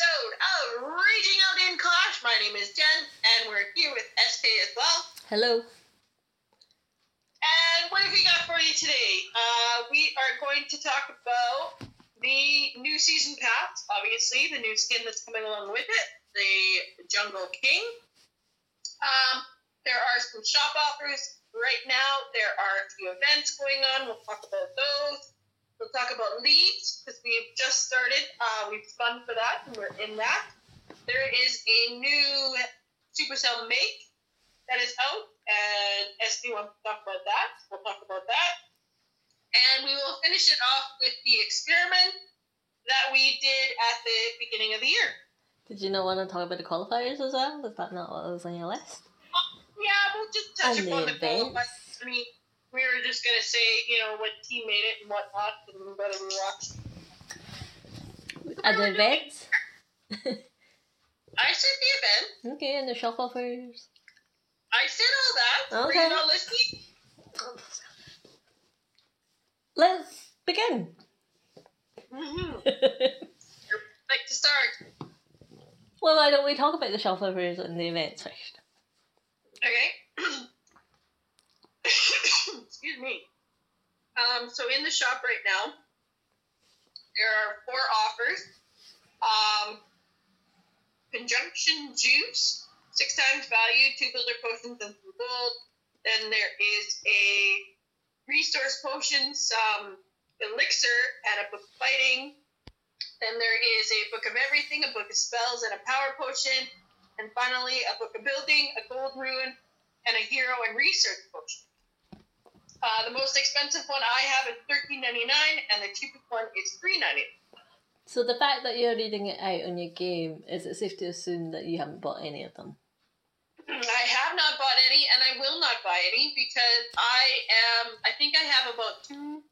episode of Raging Out in Clash. My name is Jen, and we're here with SK as well. Hello. And what have we got for you today? Uh, we are going to talk about the new season pass, obviously, the new skin that's coming along with it, the Jungle King. Um, there are some shop offers right now. There are a few events going on. We'll talk about those. We'll talk about leads because we've just started. Uh, we've spun for that and we're in that. There is a new Supercell make that is out, and SD wants to talk about that. We'll talk about that. And we will finish it off with the experiment that we did at the beginning of the year. Did you not want to talk about the qualifiers as well? Is that not what was on your list? Yeah, we'll just touch And the upon the events. qualifiers. I mean, we were just gonna say, you know, what team made it and whatnot, and whether we. At the events? I said the event. Okay, and the shop offers. I said all that. Were Okay. you not listening? Let's begin. Mm-hmm. Like to start. well, why don't we talk about the shop offers and the events first? Okay. Excuse me. Um, so in the shop right now, there are four offers. Um, conjunction juice, six times value, two builder potions and some gold. Then there is a resource potion, some elixir, and a book of fighting. Then there is a book of everything, a book of spells, and a power potion. And finally, a book of building, a gold rune, and a hero and research potion. Uh, the most expensive one I have is thirteen ninety nine, and the cheapest one is three ninety. So the fact that you're reading it out on your game, is it safe to assume that you haven't bought any of them? I have not bought any, and I will not buy any because I am. I think I have about two.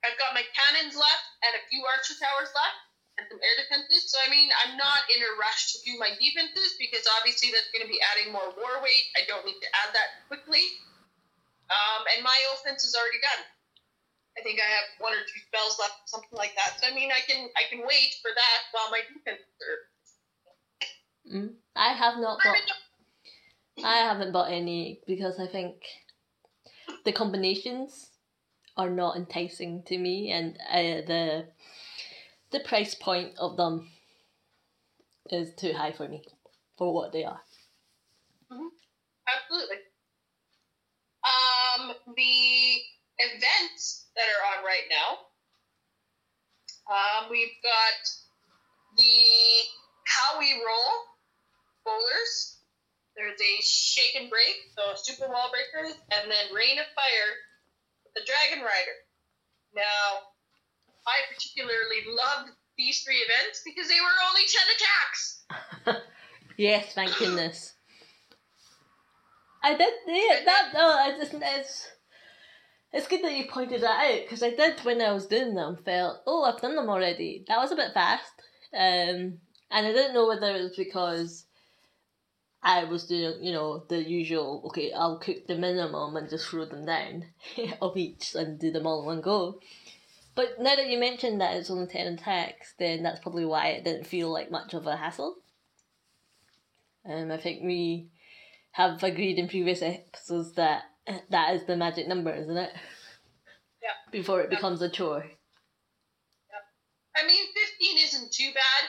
I've got my cannons left and a few archer towers left and some air defenses. So I mean, I'm not in a rush to do my defenses because obviously that's going to be adding more war weight. I don't need to add that quickly. Um, and my offense is already done. I think I have one or two spells left, something like that. So I mean, I can I can wait for that while my defense are. Mm. I have not bought. I haven't bought any because I think the combinations are not enticing to me, and uh, the the price point of them is too high for me for what they are. Absolutely. Um, the events that are on right now. Um, we've got the How We Roll bowlers. There's a Shake and Break, so Super Wall Breakers, and then Rain of Fire the Dragon Rider. Now, I particularly loved these three events because they were only 10 attacks. Yes, thank goodness. I did yeah, that. No, I just it's it's good that you pointed that out because I did when I was doing them. Felt oh, I've done them already. That was a bit fast, um, and I didn't know whether it was because I was doing you know the usual. Okay, I'll cook the minimum and just throw them down of each and do them all in one go. But now that you mentioned that it's only ten attacks, then that's probably why it didn't feel like much of a hassle. Um, I think we have agreed in previous episodes that that is the magic number, isn't it? Yeah. Before it becomes a chore. Yeah. I mean, 15 isn't too bad.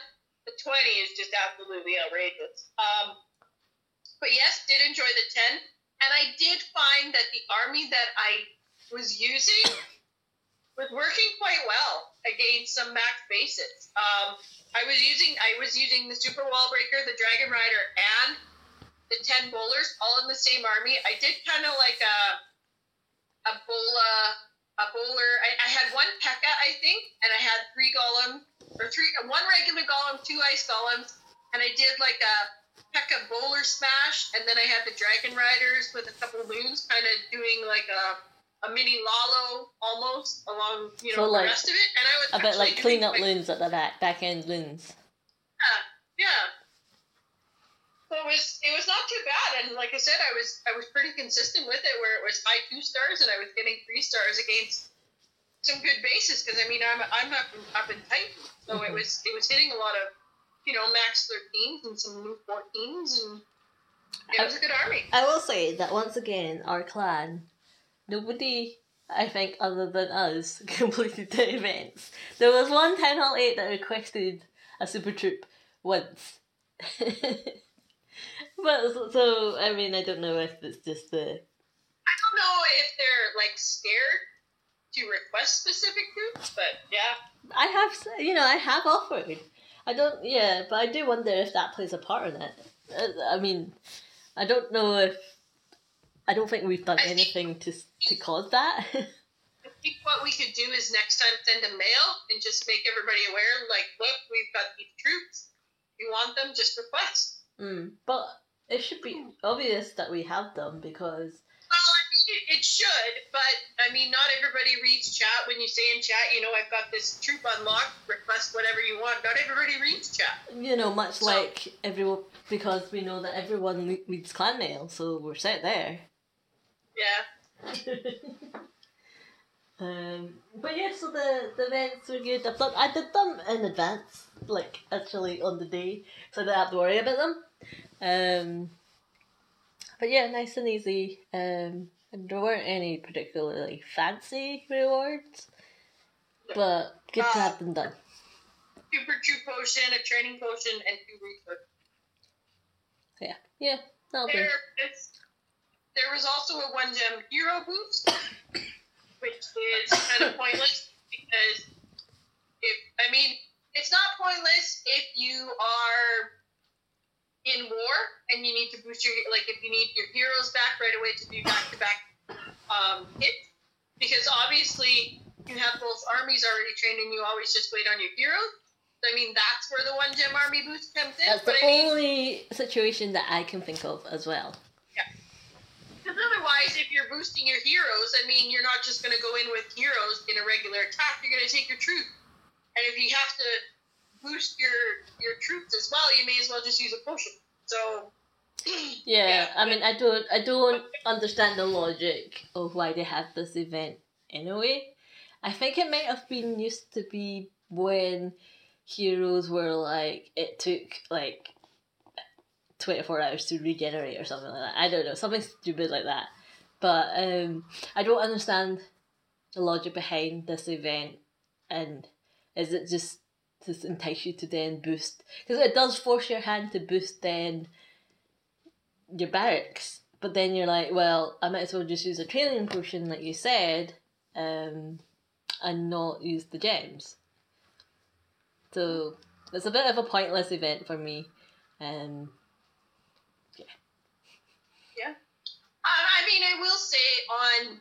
The 20 is just absolutely outrageous. Um, but yes, did enjoy the 10. And I did find that the army that I was using was working quite well against some max bases. Um, I was using I was using the Super Wall Breaker, the Dragon Rider, and the 10 bowlers all in the same army. I did kind of like a a bola a bowler. I, I had one P.E.K.K.A, I think, and I had three golem or three one regular golem, two ice golems, and I did like a P.E.K.K.A bowler smash, and then I had the dragon riders with a couple loons, kind of doing like a a mini Lalo almost along you know So, like, the rest of it, and I was A bit like clean up doing loons at the back, back end loons. yeah, yeah. So it was it was not too bad, and like I said, I was I was pretty consistent with it, where it was high two stars, and I was getting three stars against some good bases. Because I mean, I'm I'm up up in Titan, so it Mhm. was it was hitting a lot of you know, max 13s and some new 14s, and it was a good army. I will say that once again, our clan, nobody, I think, other than us, completed the events. There was one Town Hall 8 that requested a super troop once. but so, I mean, I don't know if it's just the. I don't know if they're like scared to request specific troops, but yeah. I have, you know, I have offered. I don't, yeah, but I do wonder if that plays a part in it. Uh, I mean, I don't know if. I don't think we've done I think- anything to to cause that. I think what we could do is next time send a mail and just make everybody aware, like, look, we've got these troops. If you want them, just request. Mm, but it should be obvious that we have them because Well, I mean, it, it should, but I mean, not everybody reads chat. When you say in chat, you know, I've got this troop unlocked, request whatever you want. Not everybody reads chat. you know, much So- like everyone because we know that everyone le- reads clan mail, so we're set there. Yeah. um, but yeah, so the, the events were good. I've done, I did them in advance, like actually on the day, so I didn't have to worry about them. Um, but yeah, nice and easy. Um, and there weren't any particularly fancy rewards, but good to have them done. Super troop potion, a training potion, and two resources. Yeah, yeah, that'll. There. There was also a one gem hero boost, which is kind of pointless because if I mean it's not pointless if you are in war and you need to boost your like if you need your heroes back right away to do back to back um hits because obviously you have both armies already trained and you always just wait on your heroes. I mean that's where the one gem army boost comes in. That's the I mean, only situation that I can think of as well. Yeah, because otherwise, if you're boosting your heroes, I mean, you're not just going to go in with heroes in a regular attack. You're going to take your troop, and if you have to boost your your troops as well, you may as well just use a potion. So, Yeah, Yeah, I mean, I don't, I don't understand the logic of why they have this event anyway. I think it might have been used to be when heroes were like it took like twenty four hours to regenerate or something like that. I don't know, something stupid like that. But um, I don't understand the logic behind this event, and is it just to entice you to then boost? Because it does force your hand to boost then your barracks. But then you're like, well, I might as well just use a training potion, like you said, um, and not use the gems. So it's a bit of a pointless event for me. Um, um, I mean, I will say on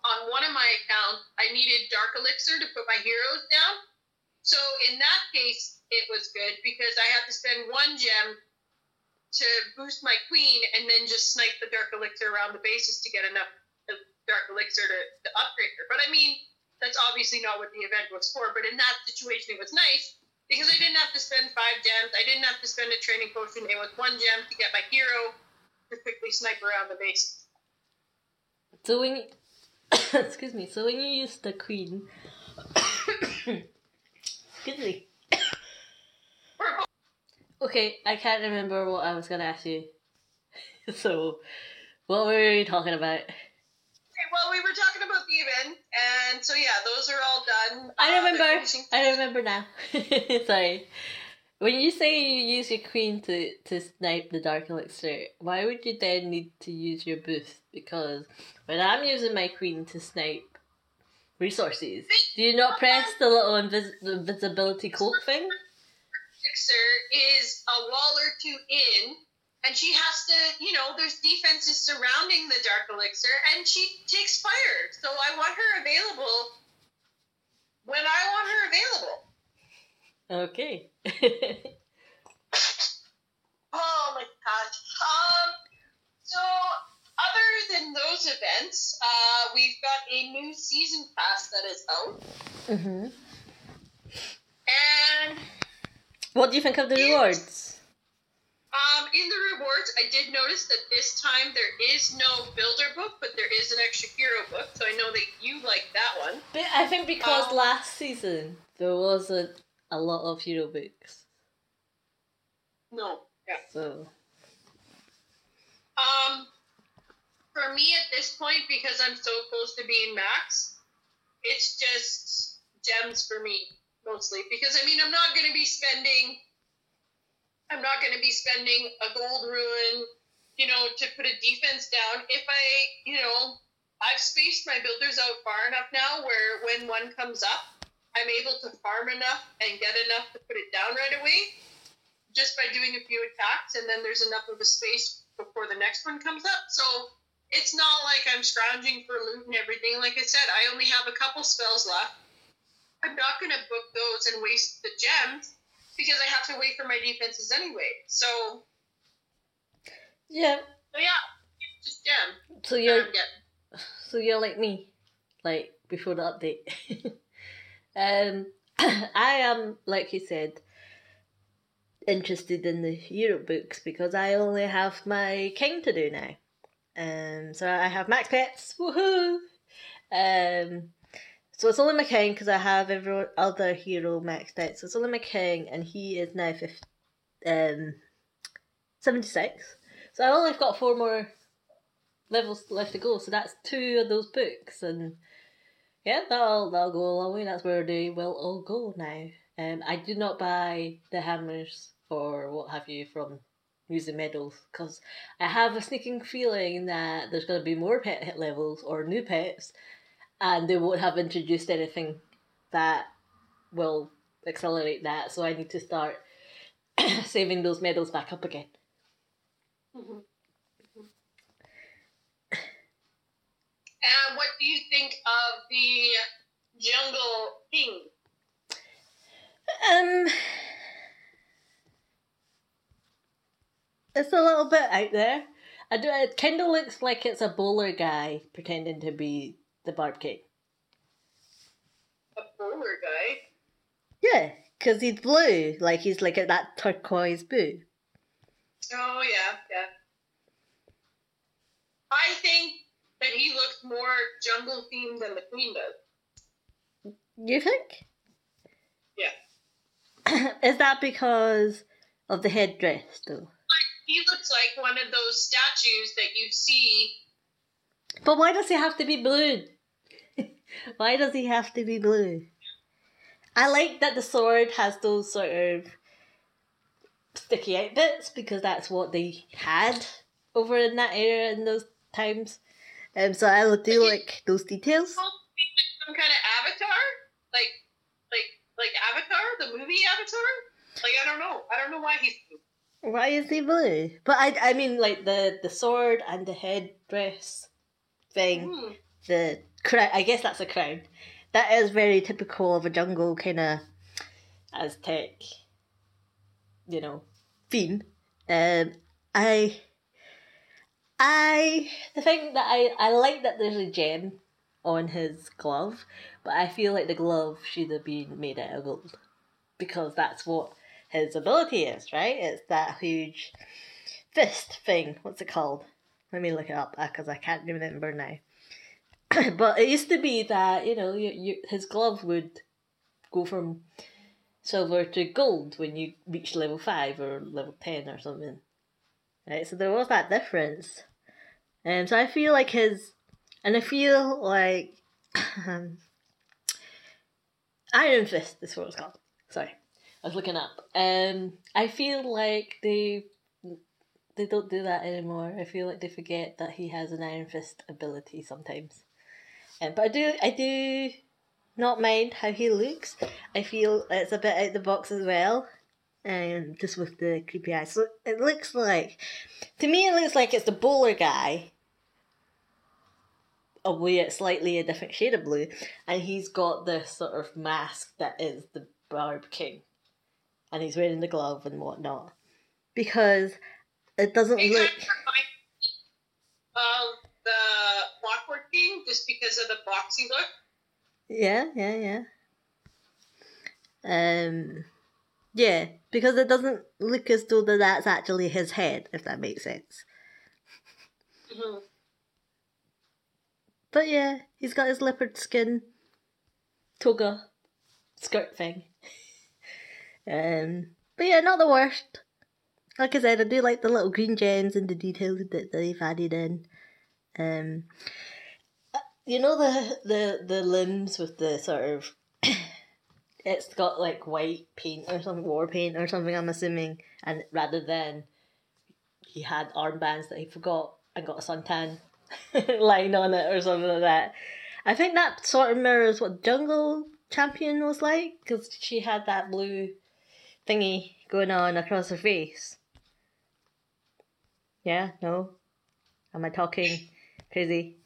on one of my accounts, I needed Dark Elixir to put my heroes down. So in that case, it was good because I had to spend one gem to boost my queen and then just snipe the Dark Elixir around the bases to get enough Dark Elixir to, to upgrade her. But I mean, that's obviously not what the event was for. But in that situation, it was nice because I didn't have to spend five gems. I didn't have to spend a training potion. It was one gem to get my hero to quickly snipe around the base. so when you, excuse me, so when you use the queen, excuse me. Okay, I can't remember what I was gonna ask you. so, what were we talking about? Well, we were talking about the event, and so yeah, those are all done. I Uh, they're remember. finishing- I remember now. Sorry. When you say you use your queen to, to snipe the dark elixir, why would you then need to use your boost? Because when I'm using my queen to snipe resources, do you not press the little invis- invisibility cloak thing? Elixir is a wall or two in, and she has to, you know, there's defenses surrounding the Dark Elixir, and she takes fire. So I want her available when I want her available. Okay. Oh my gosh. Um, so other than those events, uh, we've got a new season pass that is out, hmm and What do you think of the rewards? Um, in the rewards, I did notice that this time there is no builder book, but there is an extra hero book, so I know that you like that one. But I think because Um, last season there wasn't a lot of hero books. No. Yeah. So Um, for me at this point, because I'm so close to being max, it's just gems for me mostly. Because I mean, I'm not going to be spending, I'm not going to be spending a gold rune, you know, to put a defense down. If I, you know, I've spaced my builders out far enough now where when one comes up, I'm able to farm enough and get enough to put it down right away just by doing a few attacks, and then there's enough of a space before the next one comes up. So it's not like I'm scrounging for loot and everything. Like I said, I only have a couple spells left. I'm not going to book those and waste the gems because I have to wait for my defenses anyway. So, yeah. so yeah, just gem. So you're so you're like me, like before the update. um, I am like you said interested in the hero books because I only have my king to do now. Um, so I have max pets. Woohoo! Um, so it's only king because I have every other hero maxed out. So it's only king, and he is now 50, um, 76. So I've only got four more levels left to go. So that's two of those books, and yeah, that'll that'll go a long way. That's where they will all go now. Um, I do not buy the hammers or what have you from using medals because I have a sneaking feeling that there's going to be more pet hit levels or new pets, and they won't have introduced anything that will accelerate that. So I need to start saving those medals back up again. Mhm. And what do you think of the Jungle King? Um, it's a little bit out there. I do. It kind of looks like it's a bowler guy pretending to be the Barb King. A bowler guy. Yeah, because he's blue, like he's like at that turquoise blue. Oh yeah, yeah. I think that he looks more jungle themed than the queen does. You think? Yeah. Is that because of the headdress, though? He looks like one of those statues that you see. But why does he have to be blue? why does he have to be blue? I like that the sword has those sort of sticky out bits because that's what they had over in that era in those times. Um, so I do like those details. Some kind of avatar, like, like, like Avatar, the movie Avatar. Like I don't know. I don't know why he's. Why is he blue? But I, I mean, like the the sword and the headdress thing, Hmm. the crown. I guess that's a crown. That is very typical of a jungle kind of Aztec, you know, theme. Um, I, I, the thing that I I like that there's a gem on his glove, but I feel like the glove should have been made out of gold because that's what his ability is, right? It's that huge fist thing. What's it called? Let me look it up because I can't remember now. but it used to be that you know you, you, his glove would go from silver to gold when you reach level five or level ten or something. Right, so there was that difference. Um, so I feel like his, and I feel like um, Iron Fist is what it's called. Sorry, I was looking up. Um, I feel like they they don't do that anymore. I feel like they forget that he has an Iron Fist ability sometimes. Um, but I do I do not mind how he looks. I feel it's a bit out the box as well. Um, just with the creepy eyes. So it looks like, to me, it looks like it's the bowler guy, albeit slightly a different shade of blue, and he's got this sort of mask that is the Barb King, and he's wearing the glove and whatnot, because it doesn't It look. of reminds me of the Clockwork King, just because of the boxy look. Yeah, yeah, yeah. Um, yeah, because it doesn't look as though that that's actually his head, if that makes sense. Mm-hmm. But yeah, he's got his leopard skin toga skirt thing. um, but yeah, not the worst. like I said, I do like the little green gems and the details that they've added in. Um, you know the the the limbs with the sort of it's got like white paint or something, war paint or something. I'm assuming, and rather than he had armbands that he forgot and got a suntan line on it or something like that. I think that sort of mirrors what Jungle Champion was like because she had that blue thingy going on across her face. Yeah, no? Am I talking crazy?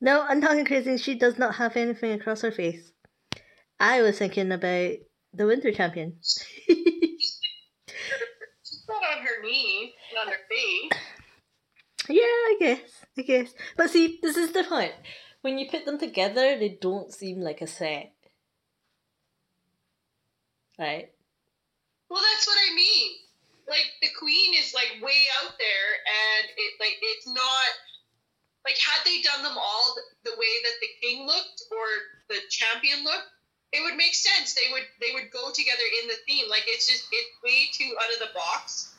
No, I'm talking crazy. She does not have anything across her face. I was thinking about the Winter Champion. She's not on her knees, not on her face. Yeah, I guess. I guess. But see, this is the point. When you put them together, they don't seem like a set. Right? Well, that's what I mean. Like the queen is like way out there, and it like it's not like had they done them all the way that the king looked or the champion looked, it would make sense. They would they would go together in the theme. Like it's just it's way too out of the box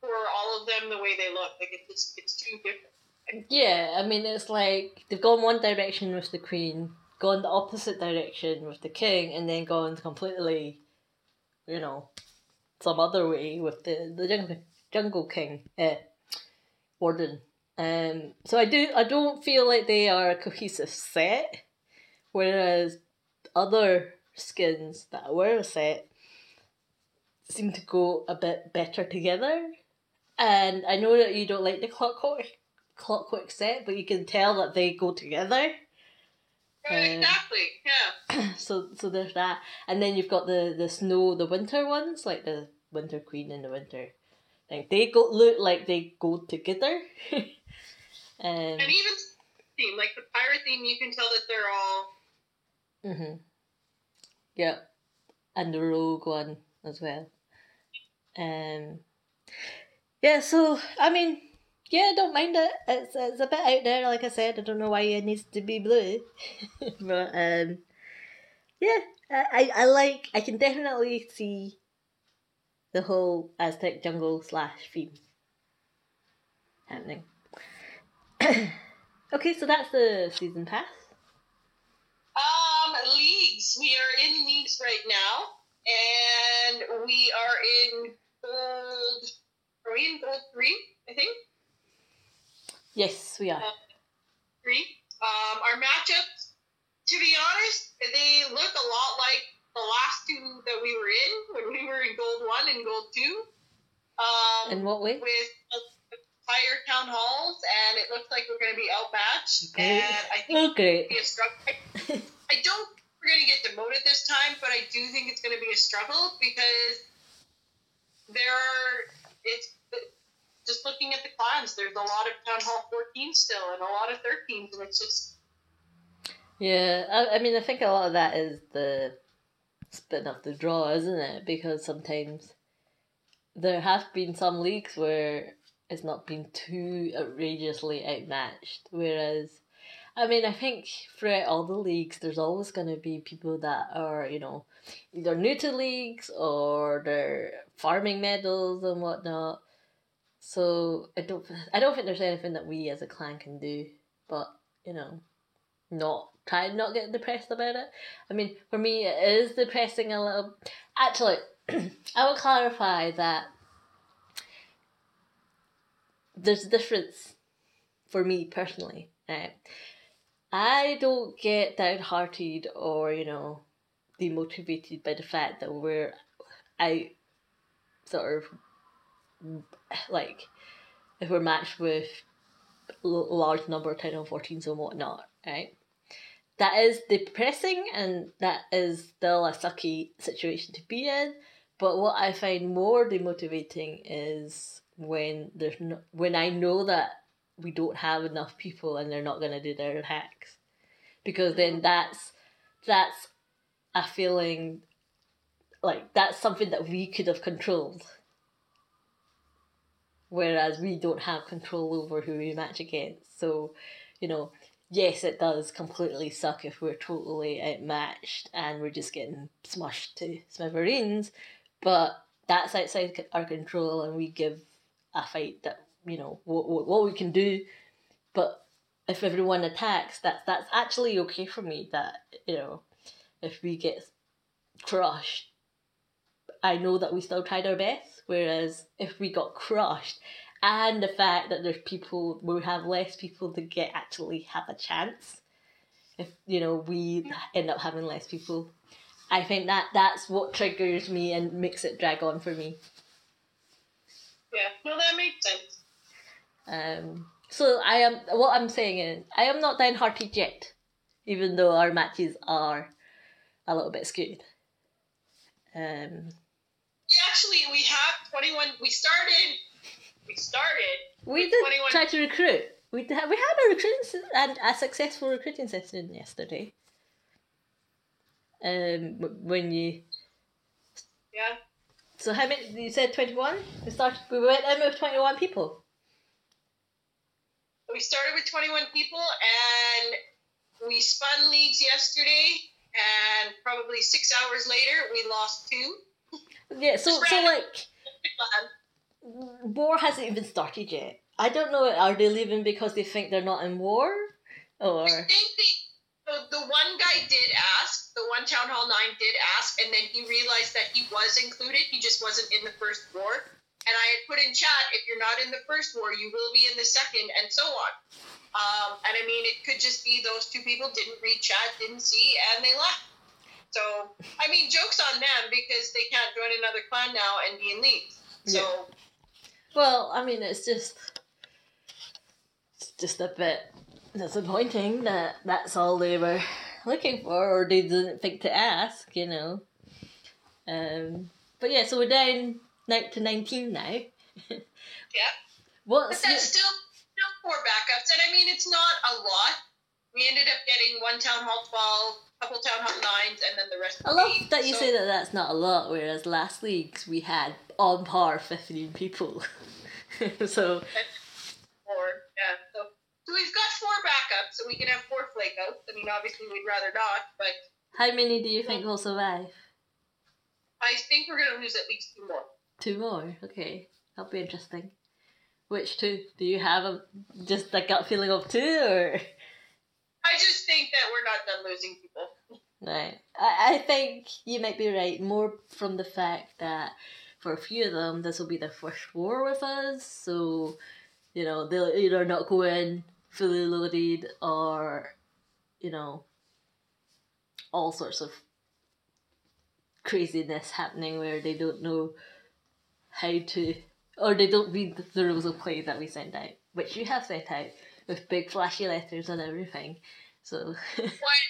for all of them the way they look. Like it's just it's too different. Yeah, I mean it's like they've gone one direction with the queen, gone the opposite direction with the king, and then gone completely, you know, some other way with the the jungle jungle king, uh, warden. Um, so I do I don't feel like they are a cohesive set, whereas other skins that were a set seem to go a bit better together. And I know that you don't like the clockwork clockwork set, but you can tell that they go together. Right, Um, exactly. Yeah. so so there's that, and then you've got the the snow, the winter ones, like the winter queen and the winter. Like they go look like they go together. um, And even theme, like the pirate theme, you can tell that they're all hmm Yeah, and the rogue one as well. Um, yeah. So I mean, yeah, I don't mind it. It's it's a bit out there. Like I said, I don't know why it needs to be blue, but um, yeah, I, I like. I can definitely see the whole Aztec jungle slash theme happening. okay, so that's the season pass. Um, leagues. We are in leagues right now, and we are in gold. Are we in gold three? I think Yes, we are. three. Um, our matchups, to be honest, they look a lot like the last two that we were in when we were in gold one and gold two. Um, In what way? with higher town halls, and it looks like we're going to be outmatched. Great. And I think Oh, great. be a struggle. I don't think we're going to get demoted this time, but I do think it's going to be a struggle because there are. It's just looking at the clans. There's a lot of Town Hall 14 still, and a lot of 13s, and it's just Yeah, I, I mean, I think a lot of that is the spin of the draw, isn't it? Because sometimes there have been some leagues where it's not been too outrageously outmatched. Whereas, I mean, I think throughout all the leagues, there's always going to be people that are, you know, either new to leagues or they're farming medals and whatnot. So I don't, I don't think there's anything that we as a clan can do, but you know, not try not get depressed about it. I mean, for me, it is depressing a little. Actually, I will clarify that there's a difference for me personally. Right? I don't get downhearted or you know demotivated by the fact that we're out sort of like if we're matched with l- large number of Town Hall 14s and whatnot, right? That is depressing and that is still a sucky situation to be in. But what I find more demotivating is when there's no, when I know that we don't have enough people and they're not gonna do their hacks, because then mm-hmm. that's that's a feeling like that's something that we could have controlled whereas we don't have control over who we match against. So, you know, yes, it does completely suck if we're totally outmatched and we're just getting smushed to smithereens, but that's outside our control and we give a fight that, you know, what, what, what we can do. But if everyone attacks, that, that's actually okay for me that, you know, if we get crushed, I know that we still tried our best. Whereas if we got crushed, and the fact that there's people we have less people to get actually have a chance if you know we end up having less people i think that that's what triggers me and makes it drag on for me. Yeah no that makes sense. Um so i am what i'm saying is i am not downhearted yet even though our matches are a little bit skewed um actually we have 21 we started we started. We did 21... try to recruit. We had, we had a recruiting and a successful recruiting session yesterday. Um, when you. Yeah. So how many? You said twenty one. We started. We went in with twenty one people. We started with twenty one people, and we spun leagues yesterday, and probably six hours later, we lost two. Yeah. So so like. war hasn't even started yet. I don't know. Are they leaving because they think they're not in war, or? I think the the one guy did ask. The one town hall nine did ask, and then he realized that he was included. He just wasn't in the first war. And I had put in chat, if you're not in the first war, you will be in the second, and so on. Um, and I mean, it could just be those two people didn't read chat, didn't see, and they left. So, I mean, jokes on them because they can't join another clan now and be in leagues. So, yeah. Well, I mean, it's just it's just a bit disappointing that that's all they were looking for, or they didn't think to ask, you know. Um, but yeah, so we're down to nineteen now. yeah. What's but that's still still four backups, and I mean it's not a lot. We ended up getting one town hall twelve, couple town hall nines, and then the rest. I love eight, that you so. say that that's not a lot, whereas last leagues we had on par fifteen people. so. Four, yeah. So, so we've got four backups, so we can have four flakeouts. I mean, obviously we'd rather not, but. How many do you think will survive? I think we're gonna lose at least two more. Two more, okay, that'll be interesting. Which two? Do you have a just a gut feeling of two, or? I just think that we're not done losing people. Right. I, I think you might be right, more from the fact that for a few of them, this will be their first war with us, so, you know, they'll either not go in fully loaded or, you know, all sorts of craziness happening where they don't know how to, or they don't read the rules of play that we send out, which you have sent out with big flashy letters and everything. So. what,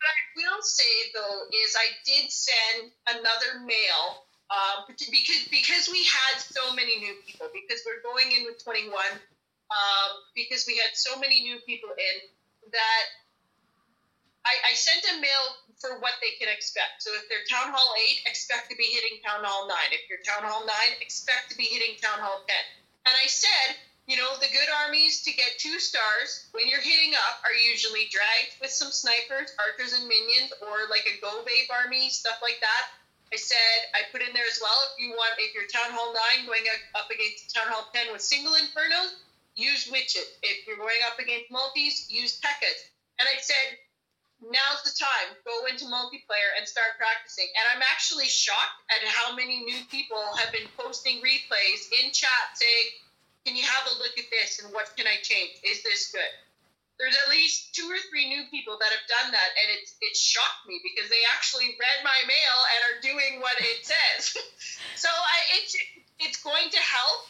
I will say though is I did send another mail um, because because we had so many new people because we're going in with 21 um, because we had so many new people in that I, I sent a mail for what they can expect. So if they're Town Hall 8, expect to be hitting Town Hall 9. If you're Town Hall 9, expect to be hitting Town Hall 10. And I said, you know, the good armies to get two stars when you're hitting up are usually dragged with some snipers, archers, and minions, or like a Go Babe army, stuff like that. I said I put in there as well if you want if you're Town Hall nine going up against Town Hall ten with single infernos, use witches. If you're going up against multis, use P.E.K.K.A.s. And I said now's the time. Go into multiplayer and start practicing. And I'm actually shocked at how many new people have been posting replays in chat saying, Can you have a look at this and what can I change? Is this good? there's at least two or three new people that have done that, and it's it shocked me because they actually read my mail and are doing what it says. so I, it's it's going to help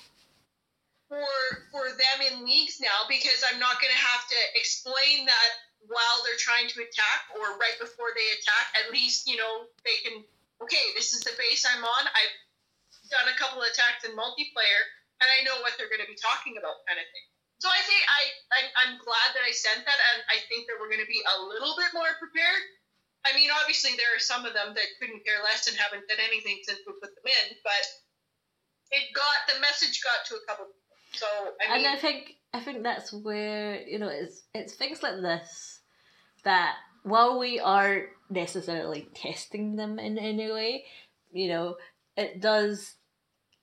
for for them in leagues now because I'm not going to have to explain that while they're trying to attack or right before they attack. At least you know they can. Okay, this is the base I'm on. I've done a couple attacks in multiplayer, and I know what they're going to be talking about, kind of thing. So I think I I'm, I'm glad that I sent that, and I think that we're going to be a little bit more prepared. I mean, obviously there are some of them that couldn't care less and haven't done anything since we put them in, but it got the message got to a couple. People. So I mean, and I think I think that's where you know it's it's things like this that while we aren't necessarily testing them in any way, you know, it does.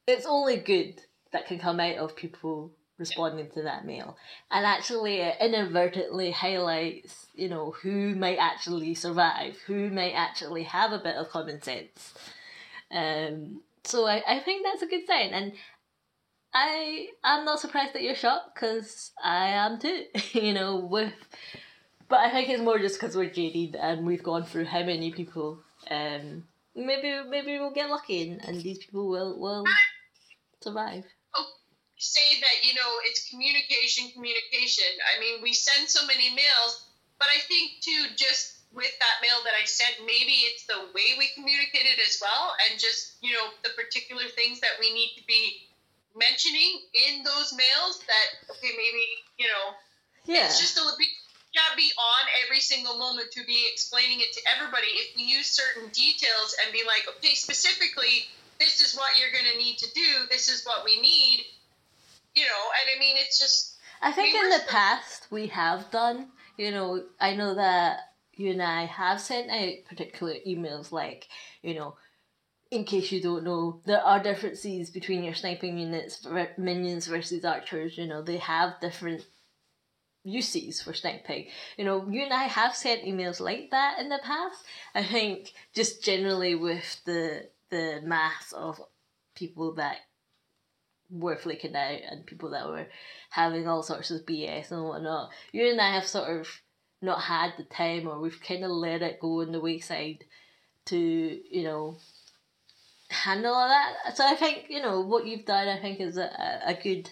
It's only good that can come out of people responding to that mail, and actually it inadvertently highlights you know who might actually survive, who might actually have a bit of common sense. Um, so I, I think that's a good sign, and I am not surprised that you're shocked because I am too. you know, with but I think it's more just because we're jaded and we've gone through how many people. Um, maybe maybe we'll get lucky and, and these people will will survive. Say that you know it's communication, communication. I mean, we send so many mails, but I think too just with that mail that I sent, maybe it's the way we communicated as well, and just you know the particular things that we need to be mentioning in those mails that okay maybe you know Yeah. it's just a little bit gotta be on every single moment to be explaining it to everybody if we use certain details and be like okay specifically this is what you're going to need to do this is what we need you know and i mean it's just I think we in the past we have done, you know, I know that you and I have sent out particular emails like, you know, in case you don't know, there are differences between your sniping units, minions versus archers. You know, they have different uses for sniping. You know, you and I have sent emails like that in the past. I think just generally with the the mass of people that were flicking out and people that were having all sorts of BS and whatnot. You and I have sort of not had the time or we've kind of let it go on the wayside to, you know, handle all that. So I think, you know, what you've done I think is a, a, good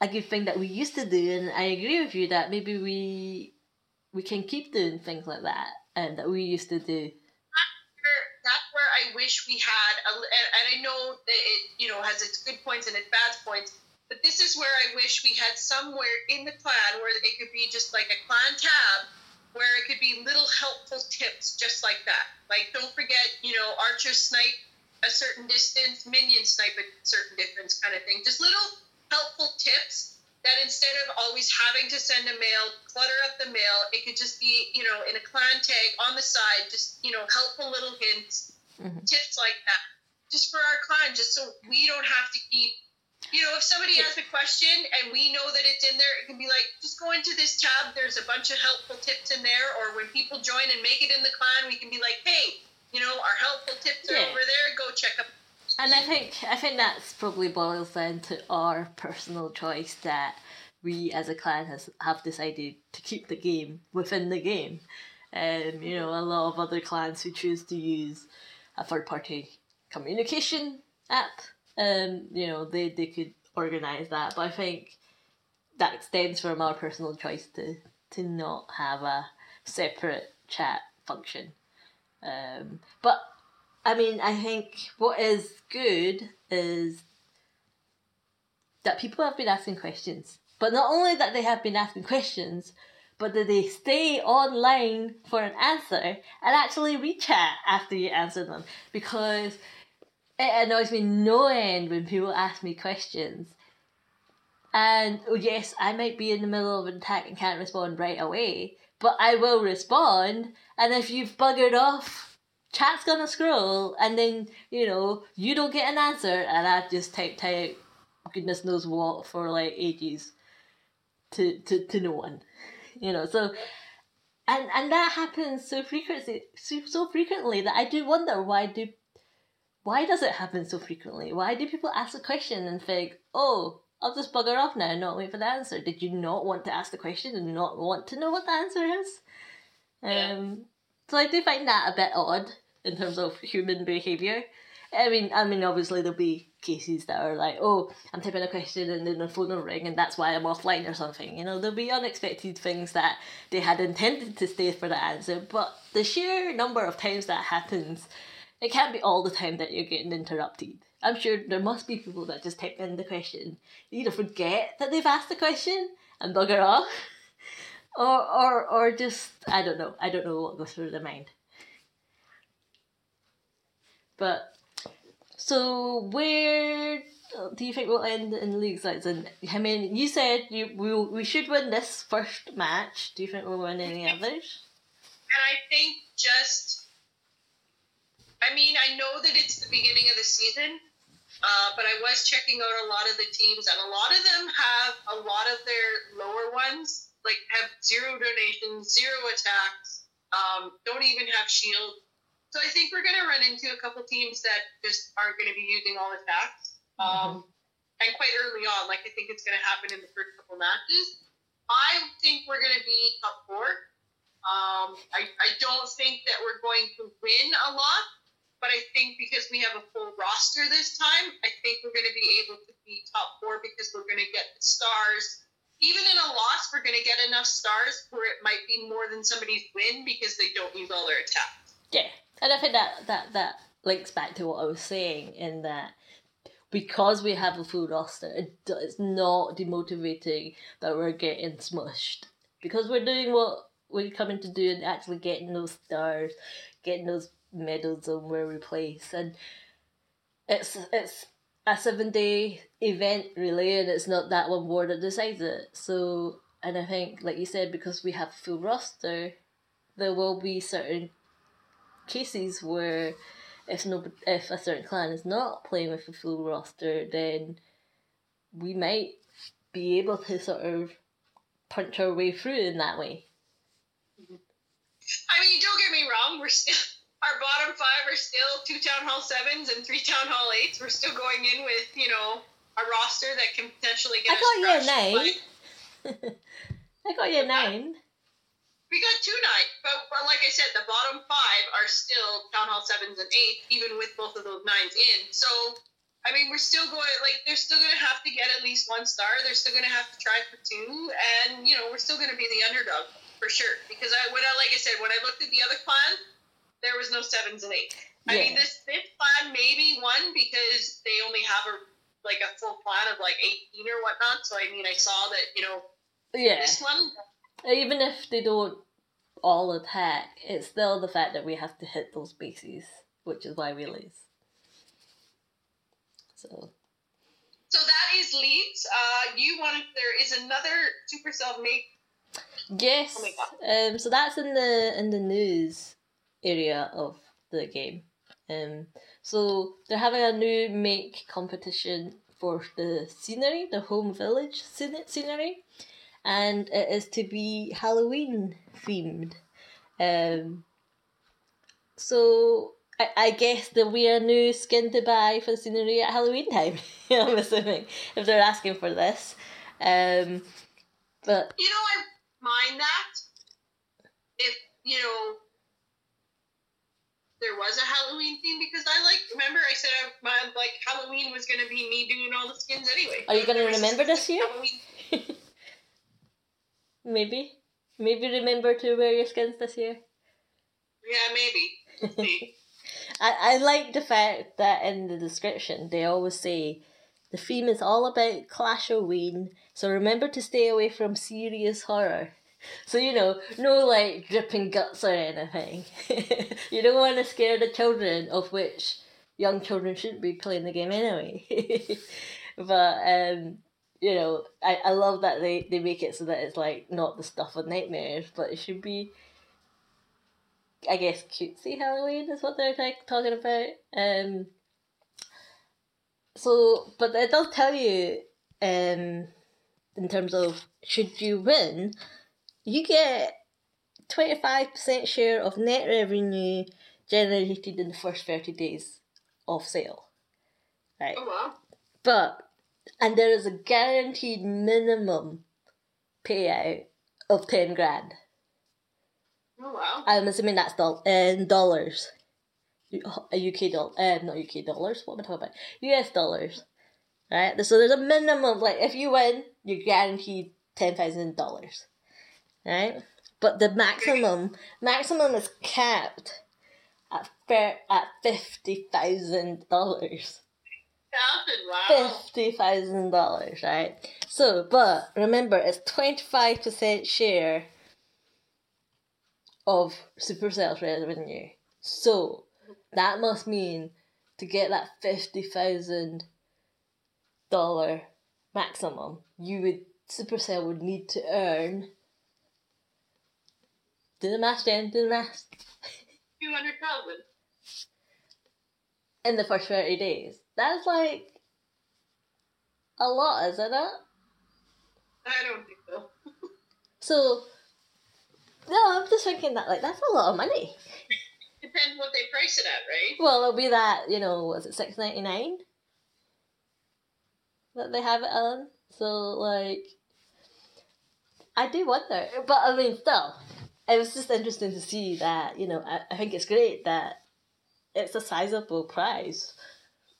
a good thing that we used to do and I agree with you that maybe we we can keep doing things like that and that we used to do. I wish we had, a, and I know that it, you know, has its good points and its bad points, but this is where I wish we had somewhere in the clan where it could be just like a clan tab, where it could be little helpful tips just like that. Like, don't forget, you know, archers snipe a certain distance, minions snipe a certain distance, kind of thing. Just little helpful tips that instead of always having to send a mail, clutter up the mail, it could just be, you know, in a clan tag on the side, just, you know, helpful little hints, Mhm. tips like that, just for our clan, just so we don't have to keep, you know, if somebody Yeah. has a question and we know that it's in there, it can be like, just go into this tab, there's a bunch of helpful tips in there, or when people join and make it in the clan, we can be like, hey, you know, our helpful tips are Yeah. over there, go check them. And I think I think that's probably boils down to our personal choice that we as a clan has have decided to keep the game within the game. Um, you know, a lot of other clans who choose to use a third party communication app, um, you know, they, they could organise that. But I think that extends from our personal choice to to not have a separate chat function. Um, but I mean, I think what is good is that people have been asking questions. But not only that they have been asking questions, but they stay online for an answer and actually rechat after you answer them. Because it annoys me no end when people ask me questions. And oh yes, I might be in the middle of an attack and can't respond right away, but I will respond. And if you've buggered off, chat's gonna scroll, and then you know you don't get an answer, and I've just typed out goodness knows what for like ages to to, to no one, you know. So and and that happens so frequently so, so frequently that I do wonder why do why does it happen so frequently? Why do people ask a question and think, oh, I'll just bugger off now and not wait for the answer? Did you not want to ask the question and not want to know what the answer is? Yeah. Um, so I do find that a bit odd in terms of human behaviour. I mean, I mean, obviously there'll be cases that are like, oh, I'm typing a question and then the phone will ring and that's why I'm offline or something. You know, there'll be unexpected things that they had intended to stay for the answer, but the sheer number of times that happens, it can't be all the time that you're getting interrupted. I'm sure there must be people that just type in the question, either forget that they've asked the question and bugger off, or or or just I don't know. I don't know what goes through their mind. But so where do you think we'll end in the league sides? And I mean, you said you we we should win this first match. Do you think we'll win any others? And I think just, I mean, I know that it's the beginning of the season, uh, but I was checking out a lot of the teams, and a lot of them have a lot of their lower ones like have zero donations, zero attacks, um, don't even have shield. So I think we're going to run into a couple teams that just aren't going to be using all attacks. Um, mm-hmm. And quite early on, like I think it's going to happen in the first couple matches. I think we're going to be top four. Um, I, I don't think that we're going to win a lot, but I think because we have a full roster this time, I think we're going to be able to be top four because we're going to get the stars even in a loss, we're going to get enough stars where it might be more than somebody's win because they don't use all their attacks. Yeah, and I think that that that links back to what I was saying in that because we have a full roster, it's not demotivating that we're getting smushed. Because we're doing what we're coming to do and actually getting those stars, getting those medals on where we place, and it's it's a seven day event really and it's not that one board that decides it. So and i think like you said because we have full roster there will be certain cases where if no if a certain clan is not playing with a full roster then we might be able to sort of punch our way through in that way i mean don't get me wrong we're still our bottom five are still two town hall sevens and three town hall eights. We're still going in with you know a roster that can potentially get. I got you a nine. I got you a nine. We got two nine, but, but like I said, the bottom five are still town hall sevens and eights, even with both of those nines in. So. I mean, we're still going like they're still going to have to get at least one star. They're still going to have to try for two, and you know we're still going to be the underdog for sure. Because I, when I like I said, when I looked at the other clan, there was no sevens and eights. I mean, this fifth plan maybe won because they only have a like a full plan of like eighteen or whatnot. So I mean, I saw that you know. Yeah. This one. Even if they don't all attack, it's still the fact that we have to hit those bases, which is why we lose. So. So that is leads. Uh, you wanted there is another Supercell make. Yes. Oh um. So that's in the in the news area of the game. Um, so they're having a new make competition for the scenery, the home village scenery, and it is to be Halloween themed. Um, so I, I guess there'll be a new skin to buy for the scenery at Halloween time. I'm assuming if they're asking for this. Um, but you know, I mind that if you know there was a Halloween theme because I like remember I said I, my like Halloween was gonna be me doing all the skins anyway. Are you gonna remember this year? maybe, maybe remember to wear your skins this year. Yeah, maybe. I I like the fact that in the description they always say the theme is all about Clash-O-Ween, so remember to stay away from serious horror. So you know, no like dripping guts or anything. you don't want to scare the children, of which young children shouldn't be playing the game anyway. but um, you know, I, I love that they, they make it so that it's like not the stuff of nightmares, but it should be I guess cutesy Halloween is what they're like talking about. Um so but it does tell you um in terms of should you win you get 25% share of net revenue generated in the first 30 days of sale. Right. Oh, wow. But, and there is a guaranteed minimum payout of 10 grand. Oh, wow. I'm assuming that's do- in dollars. A UK dollar, uh, not UK dollars, what am I talking about? US dollars. Right? So there's a minimum, like, if you win, you're guaranteed $10,000 right? But the maximum maximum is capped at fair at fifty thousand dollars. Wow. Fifty thousand dollars, right? So, but remember, it's twenty five percent share of Supercell's revenue. So that must mean to get that fifty thousand dollar maximum you would Supercell would need to earn. Do the math, Jen. Do the math. Two hundred thousand. In the first thirty days, that's like a lot, isn't it? I don't think so. So, no, I'm just thinking that like that's a lot of money. Depends what they price it at, right? Well, it'll be that you know, was it six ninety nine that they have it on? So like, I do wonder, but I mean, still, it was just interesting to see that you know. I, I think it's great that it's a sizable prize.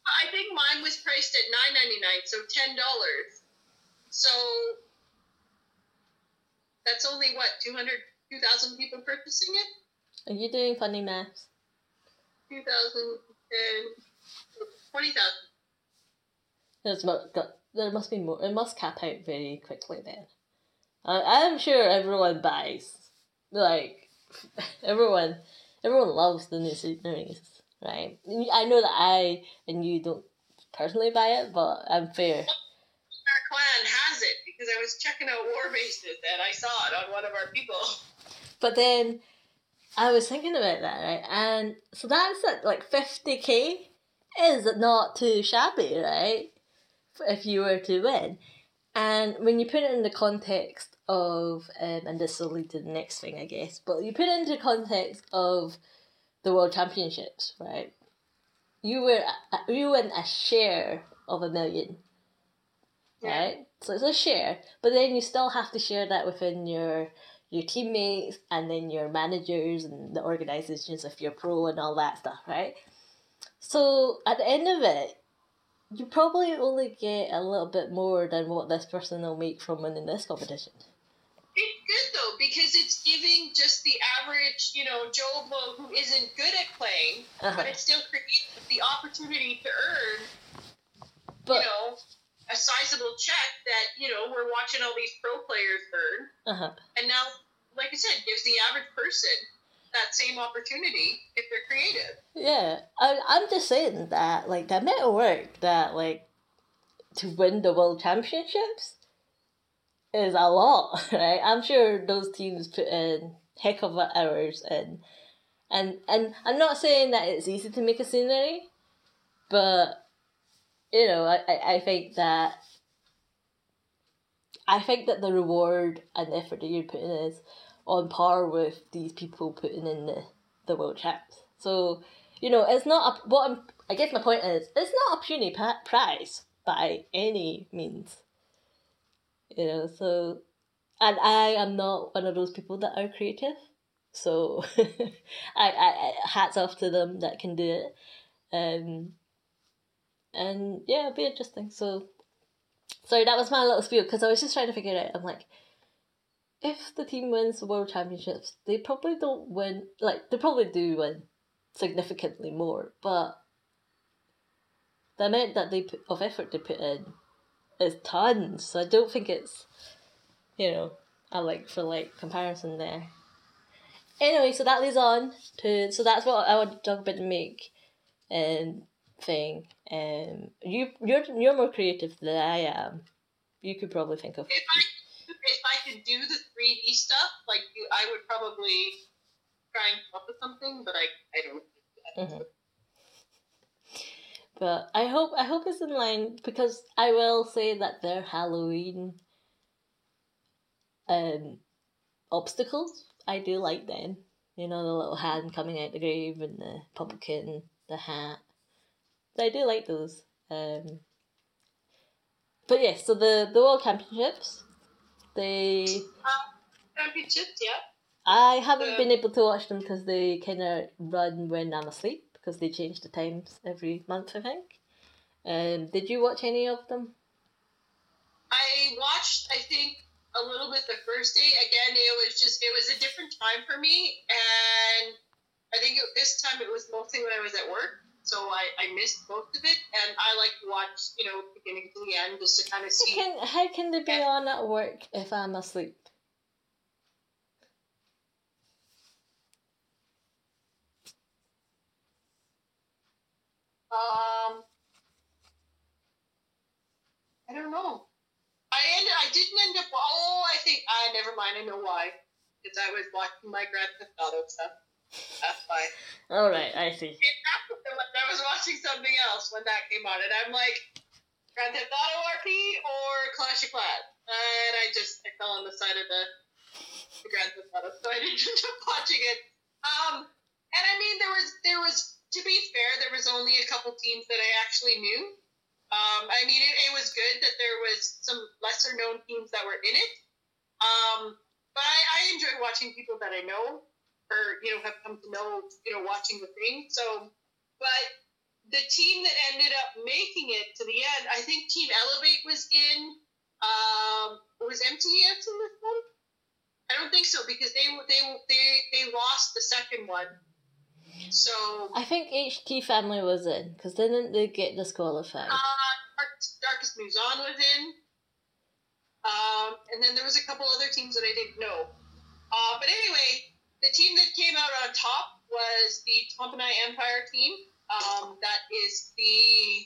I think mine was priced at nine ninety nine, so ten dollars. So that's only what 200, 2,000 people purchasing it. Are you doing funny math? 2,000 and 20,000. There's mo- got, there must be more. It must cap out very quickly then. I, I'm sure everyone buys. Like, everyone, everyone loves the new series, right? I know that I and you don't personally buy it, but I'm fair. Our clan has it because I was checking out war bases and I saw it on one of our people. But then I was thinking about that, right? And so that's at like 50k is not too shabby, right? If you were to win. And when you put it in the context of, um, and this will lead to the next thing, I guess, but you put it into context of the World Championships, right? You were uh, you win a share of a million, right? So it's a share, but then you still have to share that within your your teammates and then your managers and the organizations if you're pro and all that stuff, right? So at the end of it, you probably only get a little bit more than what this person will make from winning this competition. It's good though because it's giving just the average, you know, Joe Blow who isn't good at playing, Uh-huh. but it still creates the opportunity to earn, But you know, a sizable check that you know we're watching all these pro players earn, uh-huh. and now, like I said, gives the average person that same opportunity if they're creative. Yeah, I, I'm just saying that, like, that amount of work that, like, to win the world championships is a lot, right? I'm sure those teams put in heck of a hours in. And, and I'm not saying that it's easy to make a scenery, but, you know, I, I, I think that I think that the reward and effort that you're putting is on par with these people putting in the, the world champs. So, you know, it's not a, what I'm, I guess my point is, it's not a puny pa- prize by any means. You know, so, and I am not one of those people that are creative. So, I, I, hats off to them that can do it. Um, and yeah, it'll be interesting. So, sorry, that was my little spiel because I was just trying to figure it out. I'm like, if the team wins the world championships, they probably don't win. Like they probably do win significantly more, but the amount that they put, of effort they put in is tons. So I don't think it's, you know, a like for like comparison there. Anyway, so that leads on to so that's what I want to talk about the make, um, thing. Um, you you're you're more creative than I am. You could probably think of If I if I could do the three D stuff, like you, I would probably try and come up with something, but I I don't. Mhm. But I hope I hope it's in line because I will say that their Halloween um obstacles I do like them. You know the little hand coming out the grave and the pumpkin, the hat. I do like those. Um, but yeah, so the the World Championships, they Championships, yeah. I haven't Uh, been able to watch them because they kind of run when I'm asleep because they change the times every month, I think. Um, did you watch any of them? I watched, I think, a little bit the first day. Again, it was just, it was a different time for me. And I think it, this time it was mostly when I was at work. So I, I missed most of it. And I like to watch, you know, beginning to the end just to kind of How see. can, how can they be on at work if I'm asleep? Um, I don't know. I ended. I didn't end up. Oh, I think. I uh, never mind. I know why. Because I was watching my Grand Theft Auto stuff. That's why. All right, I see. I was watching something else when that came on, and I'm like, Grand Theft Auto RP or Clash of Clans, and I just I fell on the side of the, the Grand Theft Auto, so I didn't end up watching it. Um, and I mean, there was there was to be fair, there was only a couple teams that I actually knew. Um, I mean, it, it was good that there was some lesser known teams that were in it. Um, but I, I enjoy watching people that I know or you know have come to know you know watching the thing. So, but the team that ended up making it to the end, I think Team Elevate was in. Um, was MTS in this one? I don't think so because they they they they lost the second one. So I think HT family was in because didn't they get disqualified? Uh, Darkest Moves On was in. Um, and then there was a couple other teams that I didn't know. Uh, but anyway, the team that came out on top was the Tompanai Empire team. Um, that is the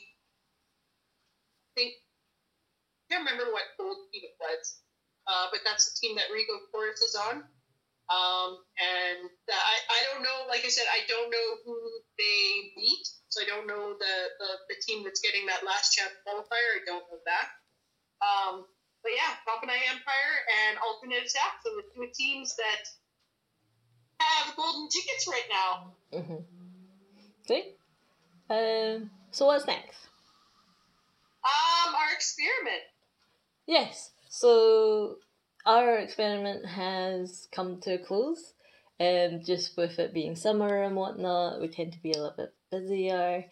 I think I can't remember what old team it was, uh, but that's the team that Rigo Chorus is on. Um, and I, I don't know, like I said, I don't know who they beat, so I don't know the, the, the team that's getting that last chance qualifier. I don't know that. Um, but yeah, Tompanai Empire and Alternate Attack, so the two teams that have golden tickets right now. Mm-hmm. See? Um, so what's next? Um, our experiment. Yes. So our experiment has come to a close. Um, just with it being summer and whatnot, we tend to be a little bit busier.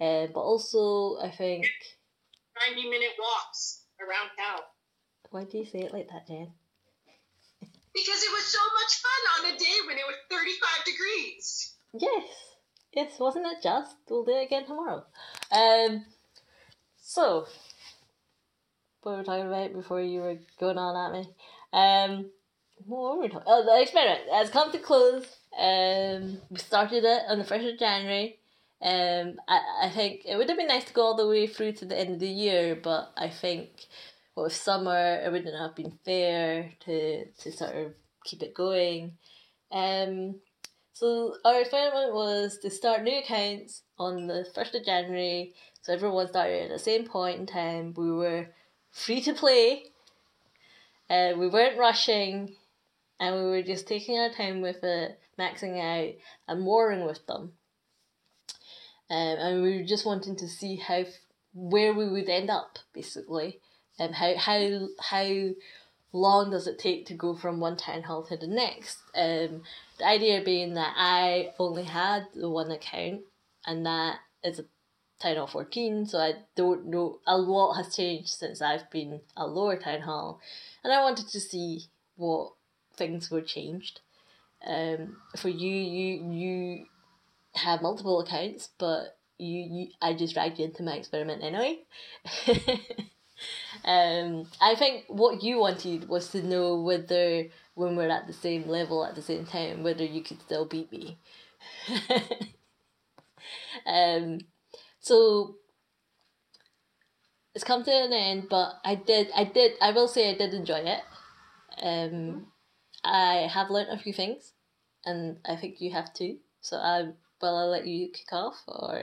Uh, but also, I think. 90 minute walks around town. Why do you say it like that, Jen? because it was so much fun on a day when it was 35 degrees. Yes. Yes, wasn't it just? We'll do it again tomorrow. Um, so, what were we talking about before you were going on at me? Um, what were we talking Oh, the experiment has come to close. Um, we started it on the 1st of January. Um, I, I think it would have been nice to go all the way through to the end of the year, but I think with summer, it wouldn't have been fair to, to sort of keep it going. Um, so our experiment was to start new accounts on the 1st of January. So everyone started at the same point in time. We were free to play. Uh, we weren't rushing. And we were just taking our time with it, maxing out and warring with them. Um, and we were just wanting to see how where we would end up, basically um, how how how long does it take to go from one town hall to the next? Um, the idea being that I only had the one account, and that is a town hall fourteen, so I don't know a lot has changed since I've been a lower town hall, and I wanted to see what things were changed. Um, for you, you you have multiple accounts, but you, you I just dragged you into my experiment anyway. um, I think what you wanted was to know whether when we're at the same level at the same time, whether you could still beat me. um, so it's come to an end, but I did, I did, I will say I did enjoy it. Um, I have learnt a few things, and I think you have too. So I will I let you kick off or.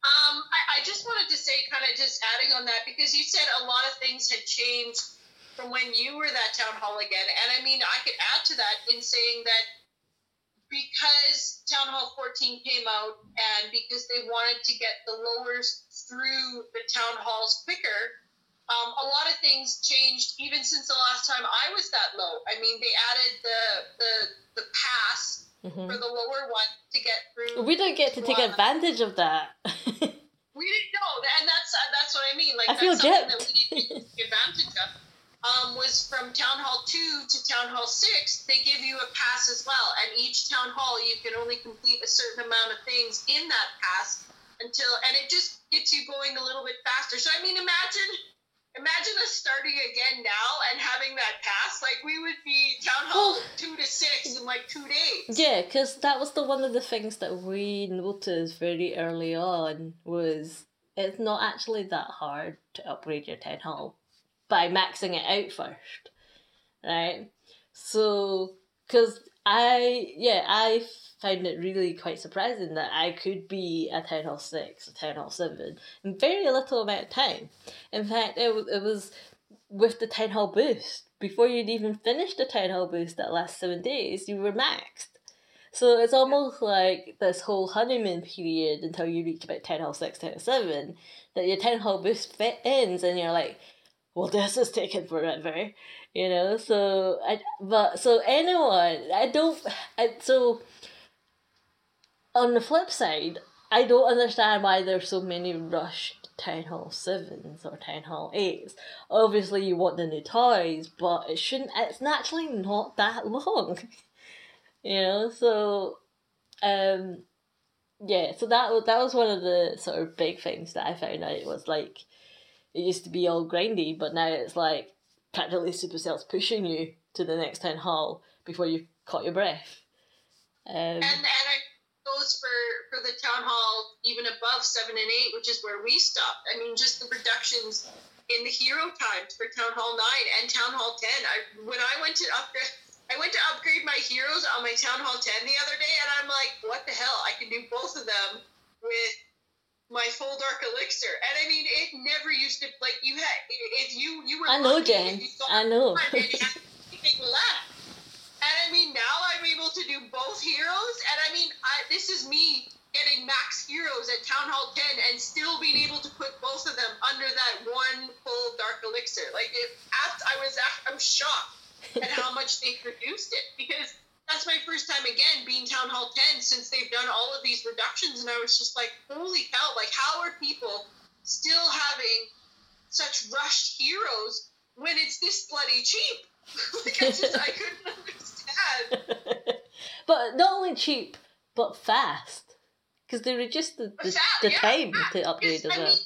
Um, I, I just wanted to say, kind of just adding on that, because you said a lot of things had changed from when you were that town hall again. And I mean, I could add to that in saying that because Town Hall 14 came out and because they wanted to get the lowers through the town halls quicker, um, a lot of things changed even since the last time I was that low. I mean, they added the the, the pass mm-hmm. for the lower one to get through. We don't get to take advantage of that. we didn't know, and that's that's what I mean. Like I that's feel something that we didn't take advantage of. Um, was from Town Hall 2 to Town Hall 6, they give you a pass as well. And each Town Hall, you can only complete a certain amount of things in that pass until, and it just gets you going a little bit faster. So, I mean, imagine imagine us starting again now and having that pass. Like we would be town hall well, two to six in like two days. Yeah, because that was the one of the things that we noticed very early on was it's not actually that hard to upgrade your town hall by maxing it out first, right? So, because I, yeah, I found it really quite surprising that I could be a Town Hall 6, a Town Hall 7 in very little amount of time. In fact, it, it was with the Town Hall boost. Before you'd even finished the Town Hall boost that last seven days, you were maxed. So it's almost like this whole honeymoon period until you reach about Town Hall 6, Town Hall 7, that your Town Hall boost fit ends and you're like, well, this is taking forever, you know. So I, but so anyone, I don't, I, so on the flip side, I don't understand why there's so many rushed Town Hall 7s or Town Hall 8s. Obviously, you want the new toys, but it shouldn't, it's naturally not that long. you know, so, um, yeah, so that, that was one of the sort of big things that I found out was like, it used to be all grindy, but now it's like practically Supercell's pushing you to the next town hall before you caught your breath. Um, and and it goes for for the town hall even above seven and eight, which is where we stopped. I mean, just the reductions in the hero times for town hall nine and town hall ten. I when I went to upgrade. I went to upgrade my heroes on my Town Hall 10 the other day, and I'm like, what the hell? I can do both of them with my full dark elixir. And I mean, it never used to like you had if you you were. I know, Jen. I know. left. And I mean, now I'm able to do both heroes, and I mean, I, this is me getting max heroes at Town Hall 10 and still being able to put both of them under that one full dark elixir. Like, it, after, I was, I'm shocked at how much they produced it because that's my first time again being Town Hall 10 since they've done all of these reductions. And I was just like, holy cow, like, how are people still having such rushed heroes when it's this bloody cheap? like, I just, I couldn't understand. but not only cheap, but fast. Because they reduced the, the, fast, the yeah, time fast. to upgrade as well.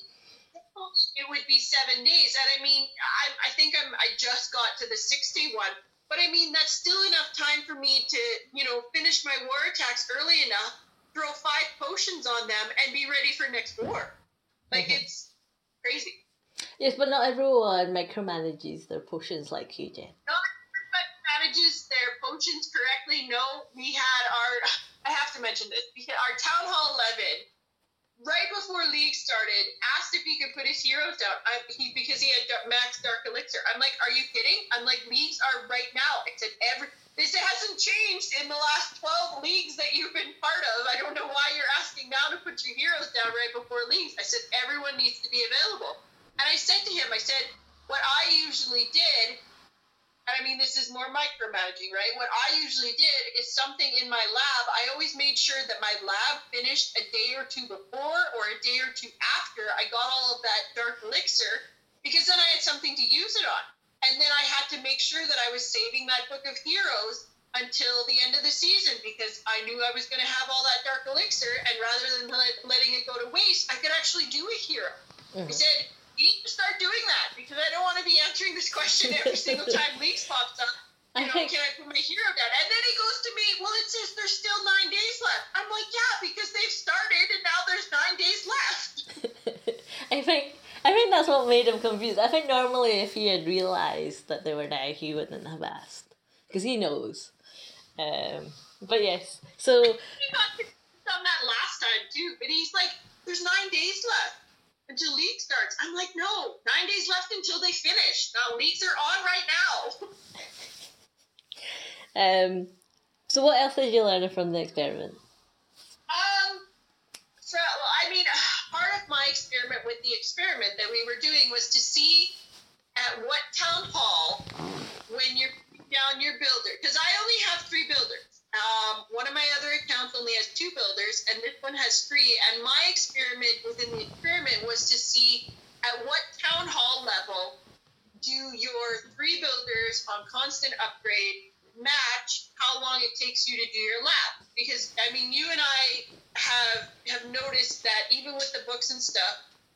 it would be seven days. And I mean, I, I think I'm, I just got to the 60 one but I mean, that's still enough time for me to, you know, finish my war attacks early enough, throw five potions on them, and be ready for next war. Like, mm-hmm. it's crazy. Yes, but not everyone micromanages their potions like you did. Not everyone manages their potions correctly. No, we had our. I have to mention this because our Town Hall 11 right before league started, asked if he could put his heroes down. I, he because he had max dark elixir. I'm like, are you kidding? I'm like, leagues are right now. I said every this hasn't changed in the last 12 leagues that you've been part of. I don't know why you're asking now to put your heroes down right before leagues. I said everyone needs to be available. And I said to him, I said, what I usually did I mean, this is more micromanaging, right? What I usually did is something in my lab. I always made sure that my lab finished a day or two before or a day or two after I got all of that dark elixir because then I had something to use it on. And then I had to make sure that I was saving that book of heroes until the end of the season because I knew I was going to have all that dark elixir. And rather than letting it go to waste, I could actually do a hero. Mm-hmm. I said, need to start doing that because I don't want to be answering this question every single time leagues pops up. You know, think... can I put my hero down? And then he goes to me, well, it says there's still nine days left. I'm like, yeah, because they've started and now there's nine days left. I think I think that's what made him confused. I think normally if he had realized that they were now, he wouldn't have asked because he knows. Um, but yes, so he got done that last time too. But he's like, "There's nine days left." Until league starts. I'm like, no, nine days left until they finish. The leagues are on right now. um, so what else did you learn from the experiment? Um, so I mean, part of my experiment with the experiment that we were doing was to see at what town hall when you're down your builder because I only have three builders. Um, one of my other accounts only has two builders, and this one has three. And my experiment within the experiment was to see at what town hall level do your three builders on constant upgrade match how long it takes you to do your lab. Because I mean, you and I have have noticed that even with the books and stuff,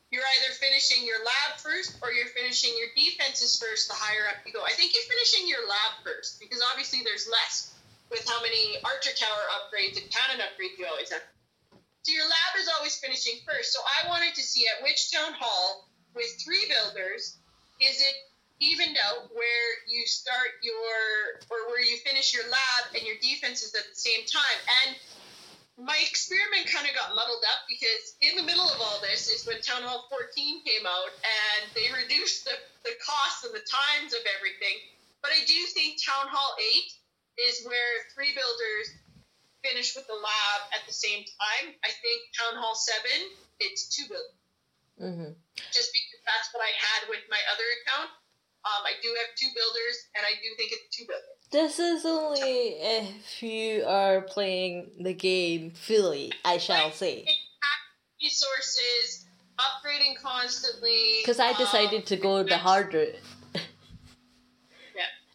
you're either finishing your lab first or you're finishing your defenses first. The higher up you go, I think you're finishing your lab first because obviously there's less with how many archer tower upgrades and cannon upgrades you always have. So your lab is always finishing first. So I wanted to see at which town hall with three builders is it evened out where you start your or where you finish your lab and your defenses at the same time. And my experiment kind of got muddled up because in the middle of all this is when Town Hall 14 came out and they reduced the, the costs and the times of everything. But I do think Town Hall 8 is where three builders finish with the lab at the same time. I think Town Hall 7, it's two builders. Mm-hmm. Just because that's what I had with my other account. Um, I do have two builders, and I do think it's two builders. This is only if you are playing the game fully, I shall say. Resources, upgrading constantly. Because I decided um, to go the hard route. Yeah.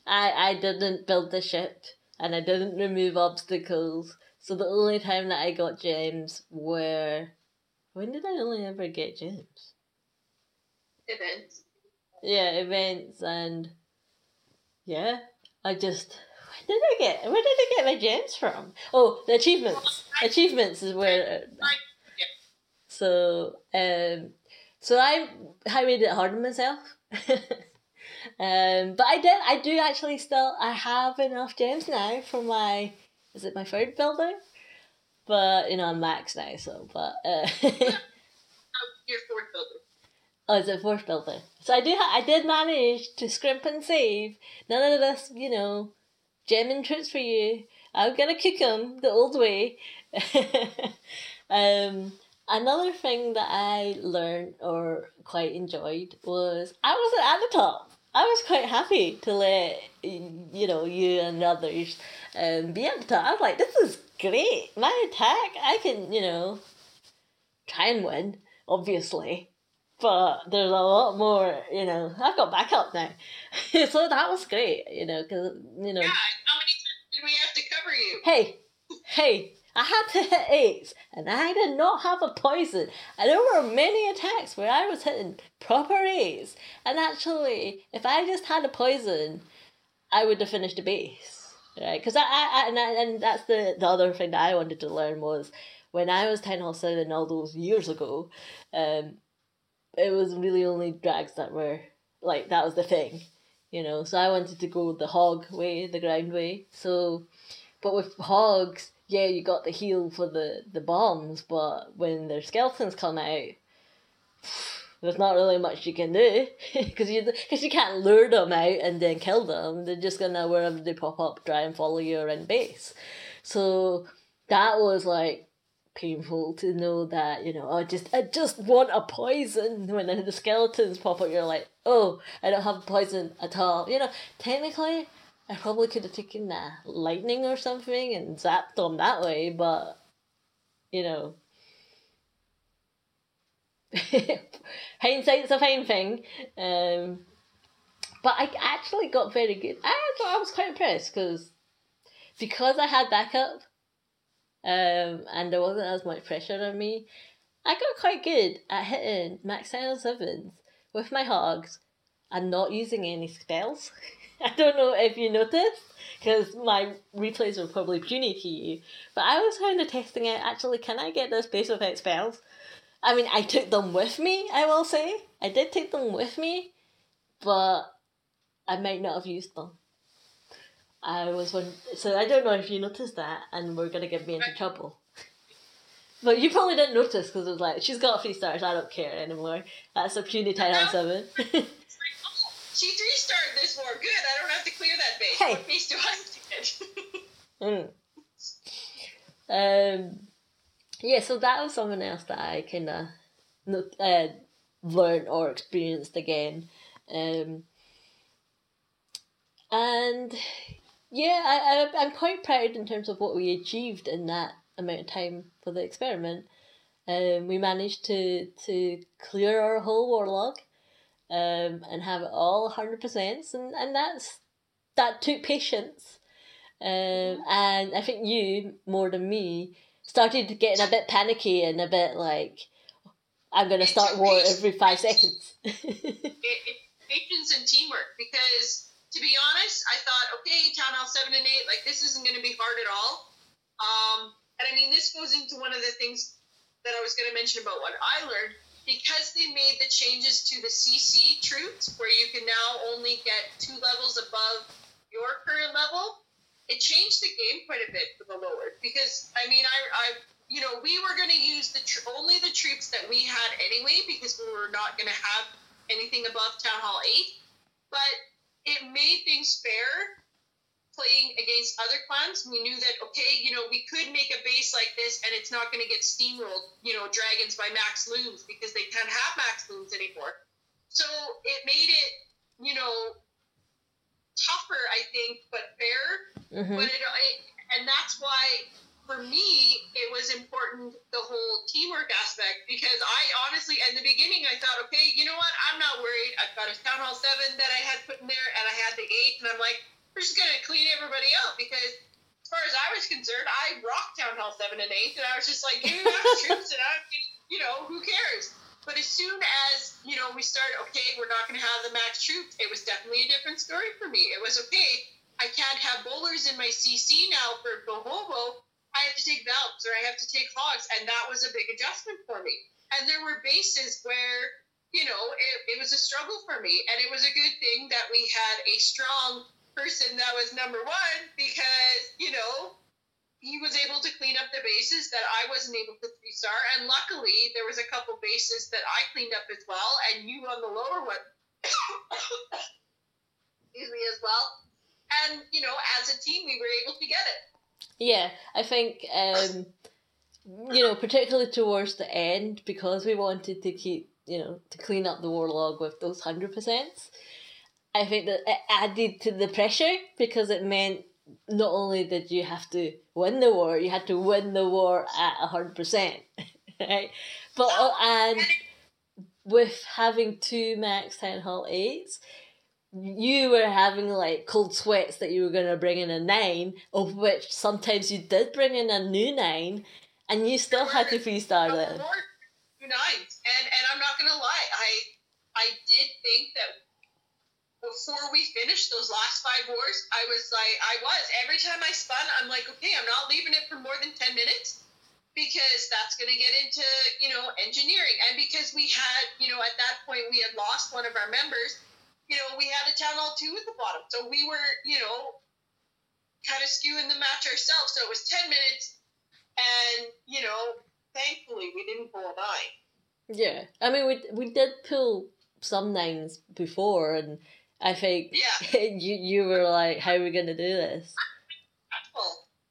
I, I didn't build the ship and I didn't remove obstacles. So the only time that I got gems were. When did I only ever get gems? events. Yeah, events and. Yeah, I just. Where did I get? Where did I get my gems from? Oh, the achievements. Achievements is where. So, um, so I I made it hard on myself. um, but I did. I do actually still. I have enough gems now for my. Is it my third builder? But you know I'm max now, so but. Uh, Oh, your fourth builder. Oh, it's a fourth builder. So I do. Ha- I did manage to scrimp and save. None of this, you know, gemming tricks for you. I'm gonna cook 'em the old way. um, another thing that I learned or quite enjoyed was I wasn't at the top. I was quite happy to let you know you and others um, be at the top. I was like, this is great. My attack, I can you know try and win, obviously but there's a lot more, you know. I've got backup now, so that was great, you know, because you know. Yeah, how many times did we have to cover you? Hey, hey, I had to hit eights, and I did not have a poison, and there were many attacks where I was hitting proper eights, and actually, if I just had a poison, I would have finished the base, right? Because I, I, I and, I, and that's the the other thing that I wanted to learn was when I was ten Hall Seven all those years ago, um, it was really only drags that were like that was the thing, you know. So I wanted to go the hog way, the ground way. So, but with hogs, yeah, you got the heal for the the bombs, but when their skeletons come out, there's not really much you can do because you because you can't lure them out and then kill them. They're just gonna wherever they pop up, try and follow you around base. So that was like painful to know that you know I just I just want a poison when the skeletons pop up you're like oh I don't have poison at all you know technically I probably could have taken the lightning or something and zapped them that way but you know hindsight's a fine thing um but I actually got very good I thought I was quite impressed because because I had backup um, and there wasn't as much pressure on me. I got quite good at hitting max style sevens with my hogs and not using any spells. I don't know if you noticed because my replays were probably puny to you, but I was kind of testing it. Actually, can I get this base without spells? I mean, I took them with me. I will say I did take them with me, but I might not have used them. I was one, so I don't know if you noticed that, and we're gonna get me into trouble. But you probably didn't notice because it was like she's got three stars. I don't care anymore. That's a puny of seven. She three starred this war. Good. I don't have to clear that base. Hey. What base do I have mm. Um. Yeah, so that was something else that I kind of uh, learned or experienced again. Um. And yeah, I, I, I'm quite proud in terms of what we achieved in that amount of time for the experiment. Um, we managed to to clear our whole warlog, um, and have it all hundred percent, and and that's that took patience. Um, and I think you more than me started getting a bit panicky and a bit like, I'm gonna start war every five seconds. it, it, patience and teamwork because to be honest i thought okay town hall 7 and 8 like this isn't going to be hard at all um, and i mean this goes into one of the things that I was going to mention about what I learned because they made the changes to the CC troops, where you can now only get two levels above your current level. It changed the game quite a bit for the lower because I mean I, I you know we were going to use the tr- only the troops that we had anyway because we were not going to have anything above Town Hall eight, but it made things fair playing against other clans, we knew that okay, you know, we could make a base like this, and it's not going to get steamrolled, you know, dragons by max loons because they can't have max loons anymore. So it made it, you know, tougher, I think, but fair. Mm-hmm. But it, it, and that's why for me it was important the whole teamwork aspect because I honestly in the beginning I thought, okay, you know what, I'm not worried. I've got a town hall seven that I had put in there, and I had the eight, and I'm like we're just gonna clean everybody out because as far as I was concerned, I rocked Town Hall seven and eight, and I was just like, give me max troops, and I'm, you know, who cares? But as soon as you know we started, okay, we're not gonna have the max troops. It was definitely a different story for me. It was okay. I can't have bowlers in my CC now for Bohobo. I have to take valks or I have to take Hogs, and that was a big adjustment for me. And there were bases where you know, it, it, was a struggle for me. And it was a good thing that we had a strong person that was number one because, you know, he was able to clean up the bases that I wasn't able to three star. And luckily, there was a couple bases that I cleaned up as well, and you on the lower one, excuse me, as well. And, you know, as a team, we were able to get it. Yeah, I think, um, you know, particularly towards the end, because we wanted to keep, you know, to clean up the warlog with those 100%. I think that it added to the pressure because it meant not only did you have to win the war, you had to win the war at hundred percent, right? But uh, and with having two max town hall eights, you were having like cold sweats that you were going to bring in a nine, of which sometimes you did bring in a new nine, and you still had to three star them. Nines, and and I'm not going to lie, I I did think that before we finished those last five wars, I was like, I was. Every time I spun, I'm like, okay, I'm not leaving it for more than 10 minutes because that's going to get into, you know, engineering. And because we had, you know, at that point, we had lost one of our members, you know, we had a hall two at the bottom. So we were, you know, kind of skewing the match ourselves. So it was 10 minutes. And, you know, thankfully, we didn't pull a nine. Yeah. I mean, we, we did pull some nines before and I think yeah. you you were like, how are we gonna do this?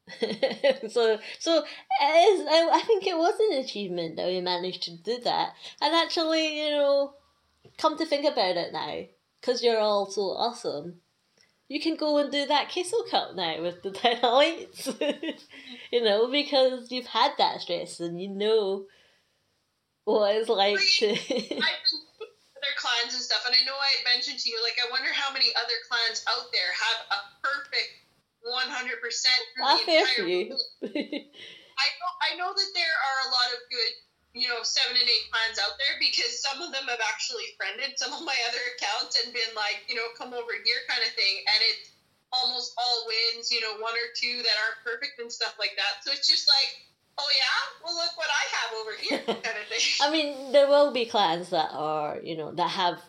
so so is, I, I think it was an achievement that we managed to do that and actually you know come to think about it now because you're all so awesome you can go and do that Queso Cup now with the lights you know because you've had that stress and you know what it's like to other clans and stuff, and I know I had mentioned to you, like, I wonder how many other clans out there have a perfect 100% through I'll the entire few. I know, I know that there are a lot of good, you know, seven and eight clans out there because some of them have actually friended some of my other accounts and been like, you know, come over here kind of thing, and it's almost all wins, you know, one or two that aren't perfect and stuff like that. So it's just like oh yeah, well look what I have over here, kind of thing. I mean, there will be clans that are, you know, that have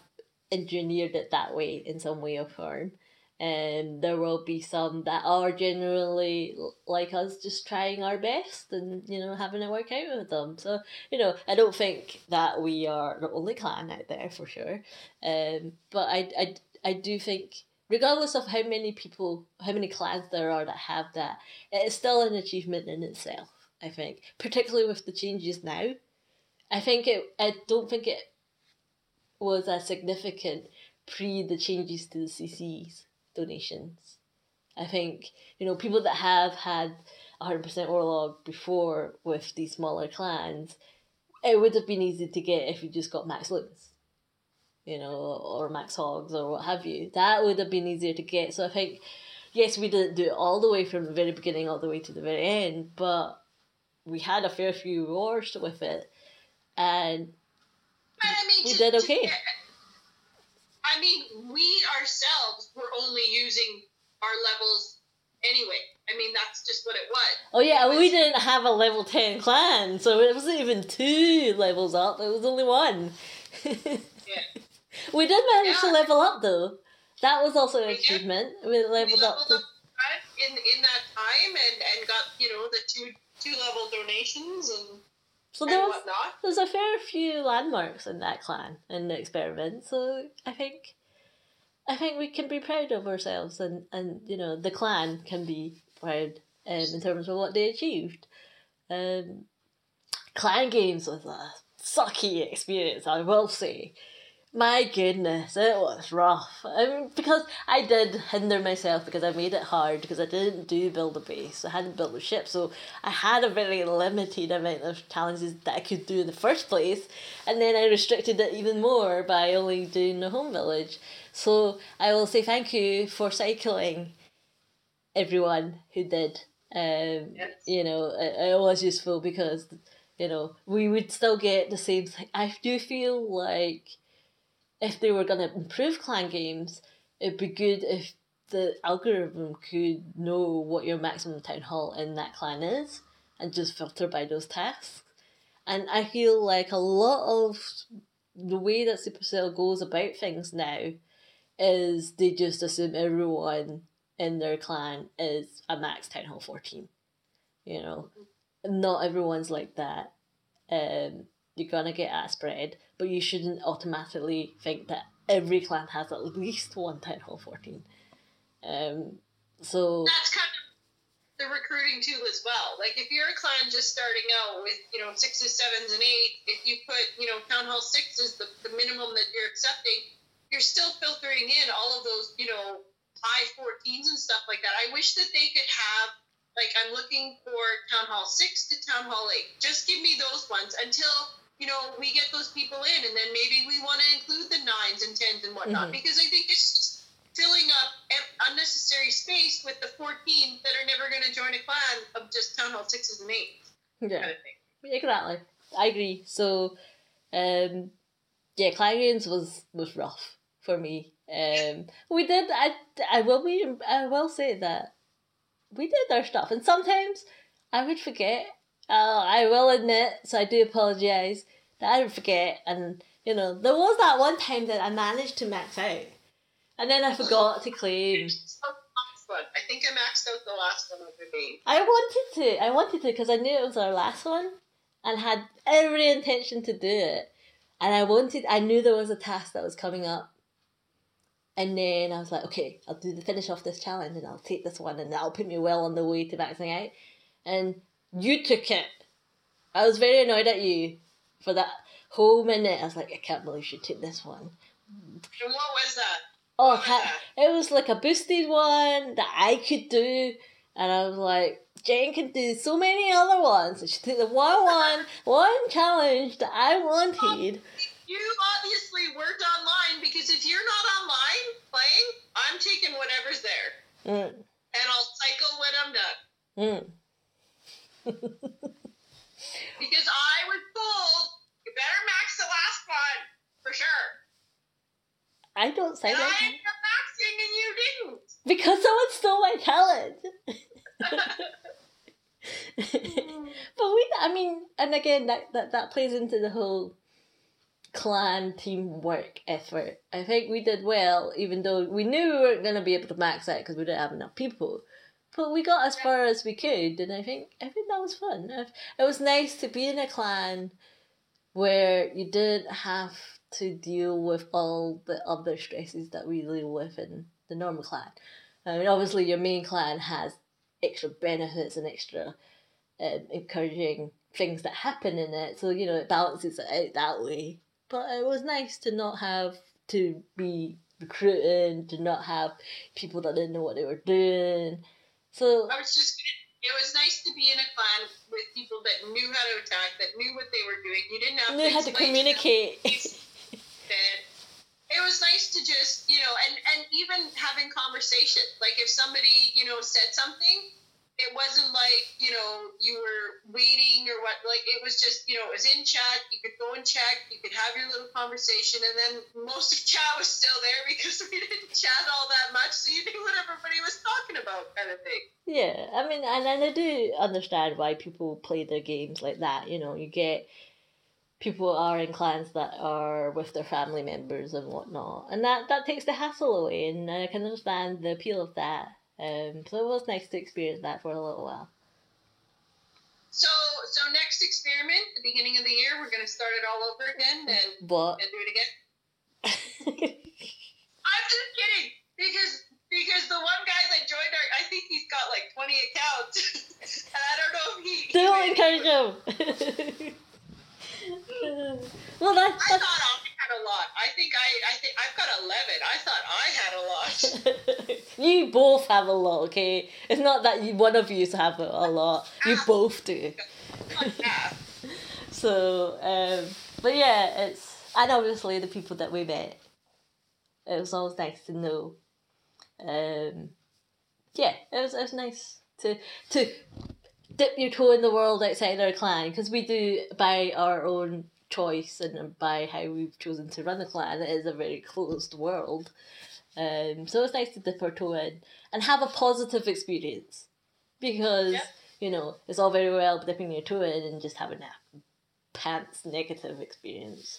engineered it that way in some way or form. And there will be some that are generally like us, just trying our best and you know having it work out with them. So you know, I don't think that we are the only clan out there for sure. Um, but I, I, I do think regardless of how many people, how many clans there are that have that, it is still an achievement in itself. I think, particularly with the changes now. I think it. I don't think it was as significant pre the changes to the CC's donations. I think you know people that have had hundred percent warlog before with these smaller clans, it would have been easy to get if you just got max loons, you know, or max hogs or what have you. That would have been easier to get. So I think, yes, we didn't do it all the way from the very beginning all the way to the very end, but we had a fair few wars with it, and I mean, we to, did okay. To, I mean, we ourselves were only using our levels anyway. I mean, that's just what it was. Oh yeah, It we didn't have a level ten clan, so it wasn't even two levels up. It was only one. Yeah. We did manage to level up though. That was also an achievement. We We leveled up. To, up in in that time and and got you know the two two level donations and, so and there was whatnot. there's a fair few landmarks in that clan in the experiment. So I think I think we can be proud of ourselves, and and you know the clan can be proud um, in terms of what they achieved. Um, clan games was a sucky experience, I will say. My goodness, it was rough. I mean, because I did hinder myself because I made it hard because I didn't do build a base. I hadn't built a ship, so I had a very limited amount of challenges that I could do in the first place, and then I restricted it even more by only doing the home village. So I will say thank you for cycling everyone who did. Um, Yes. You know, it, it was useful because, you know, we would still get the same thing. I do feel like if they were going to improve clan games, it'd be good if the algorithm could know what your maximum town hall in that clan is and just filter by those tasks. And I feel like a lot of the way that Supercell goes about things now is they just assume everyone in their clan is a max town hall 14 you know not everyone's like that um you're gonna get a spread but you shouldn't automatically think that every clan has at least one town hall 14 um so That's kind of the recruiting tool as well. Like if you're a clan just starting out with you know sixes, sevens, and eight, if you put you know town hall six is the, the minimum that you're accepting, you're still filtering in all of those you know high 14s and stuff like that. I wish that they could have like I'm looking for town hall six to town hall eight. Just give me those ones until you know we get those people in, and then maybe we want to include the nines and tens and whatnot Mhm. because I think it's filling up unnecessary space with the 14 that are never going to join a clan of just town hall sixes and eights yeah kind of. Exactly. I agree. So, um, yeah, Games was was rough for me. Um, we did. I I will be. I will say that we did our stuff, and sometimes I would forget. Uh, I will admit, so I do apologize that I forget, and you know there was that one time that I managed to max out, and then I forgot to claim. So, last one. I think I maxed out the last one over me. I wanted to. I wanted to because I knew it was our last one, and had every intention to do it. And I wanted. I knew there was a task that was coming up. And then I was like, okay, I'll do the finish off this challenge, and I'll take this one, and that'll put me well on the way to maxing out. And you took it. I was very annoyed at you for that whole minute. I was like, I can't believe she took this one. And what was that? Oh, was that? it was like a boosted one that I could do, and I was like, Jane can do so many other ones. And she took the one one, one challenge that I wanted. You obviously weren't online because if you're not online playing, I'm taking whatever's there. Mm, And I'll cycle when I'm done. mm. Because I was told, you better max the last one, for sure. I don't say And I that ended up maxing and you didn't. because someone stole my talent. but we, I mean, and again, that, that, that plays into the whole clan teamwork effort. I think we did well, even though we knew we weren't going to be able to max out because we didn't have enough people. But we got as far as we could, and I think I think that was fun. It was nice to be in a clan where you didn't have to deal with all the other stresses that we deal with in the normal clan. I mean, obviously, your main clan has extra benefits and extra um, encouraging things that happen in it, so you know it balances it out that way. But it was nice to not have to be recruiting, to not have people that didn't know what they were doing. So I was just it was nice to be in a clan with people that knew how to attack, that knew what they were doing. You didn't have knew to how to communicate. it was nice to just you know and and even having conversation like if somebody you know said something it wasn't like you know you were waiting or what like it was just you know it was in chat. You could go and check. You could have your little conversation. And then most of chat was still there because we didn't chat all that much. So you knew what everybody was talking about kind of thing. Yeah, I mean, and, and I do understand why people play their games like that. You know, you get people are in clans that are with their family members and whatnot, and that that takes the hassle away. And I can understand the appeal of that. Um, so it was nice to experience that for a little while. So, so next experiment, the beginning of the year, we're going to start it all over again and, and do it again. I'm just kidding because because the one guy that joined our, I think he's got like 20 accounts, and I don't know if he. Don't encourage him. well, that's. I thought I had a lot. I think I, I think I've got 11. I thought I had a lot. you both have a lot. Okay, it's not that you one of you have a, a lot. You both do. So, um, but yeah, it's and obviously the people that we met. It was always nice to know. Um, yeah, it was it was nice to to dip your toe in the world outside our clan because we do by our own choice and by how we've chosen to run the clan. It is a very closed world. Um, so it's nice to dip our toe in and have a positive experience because Yeah. you know it's all very well dipping your toe in and just having a pants negative experience.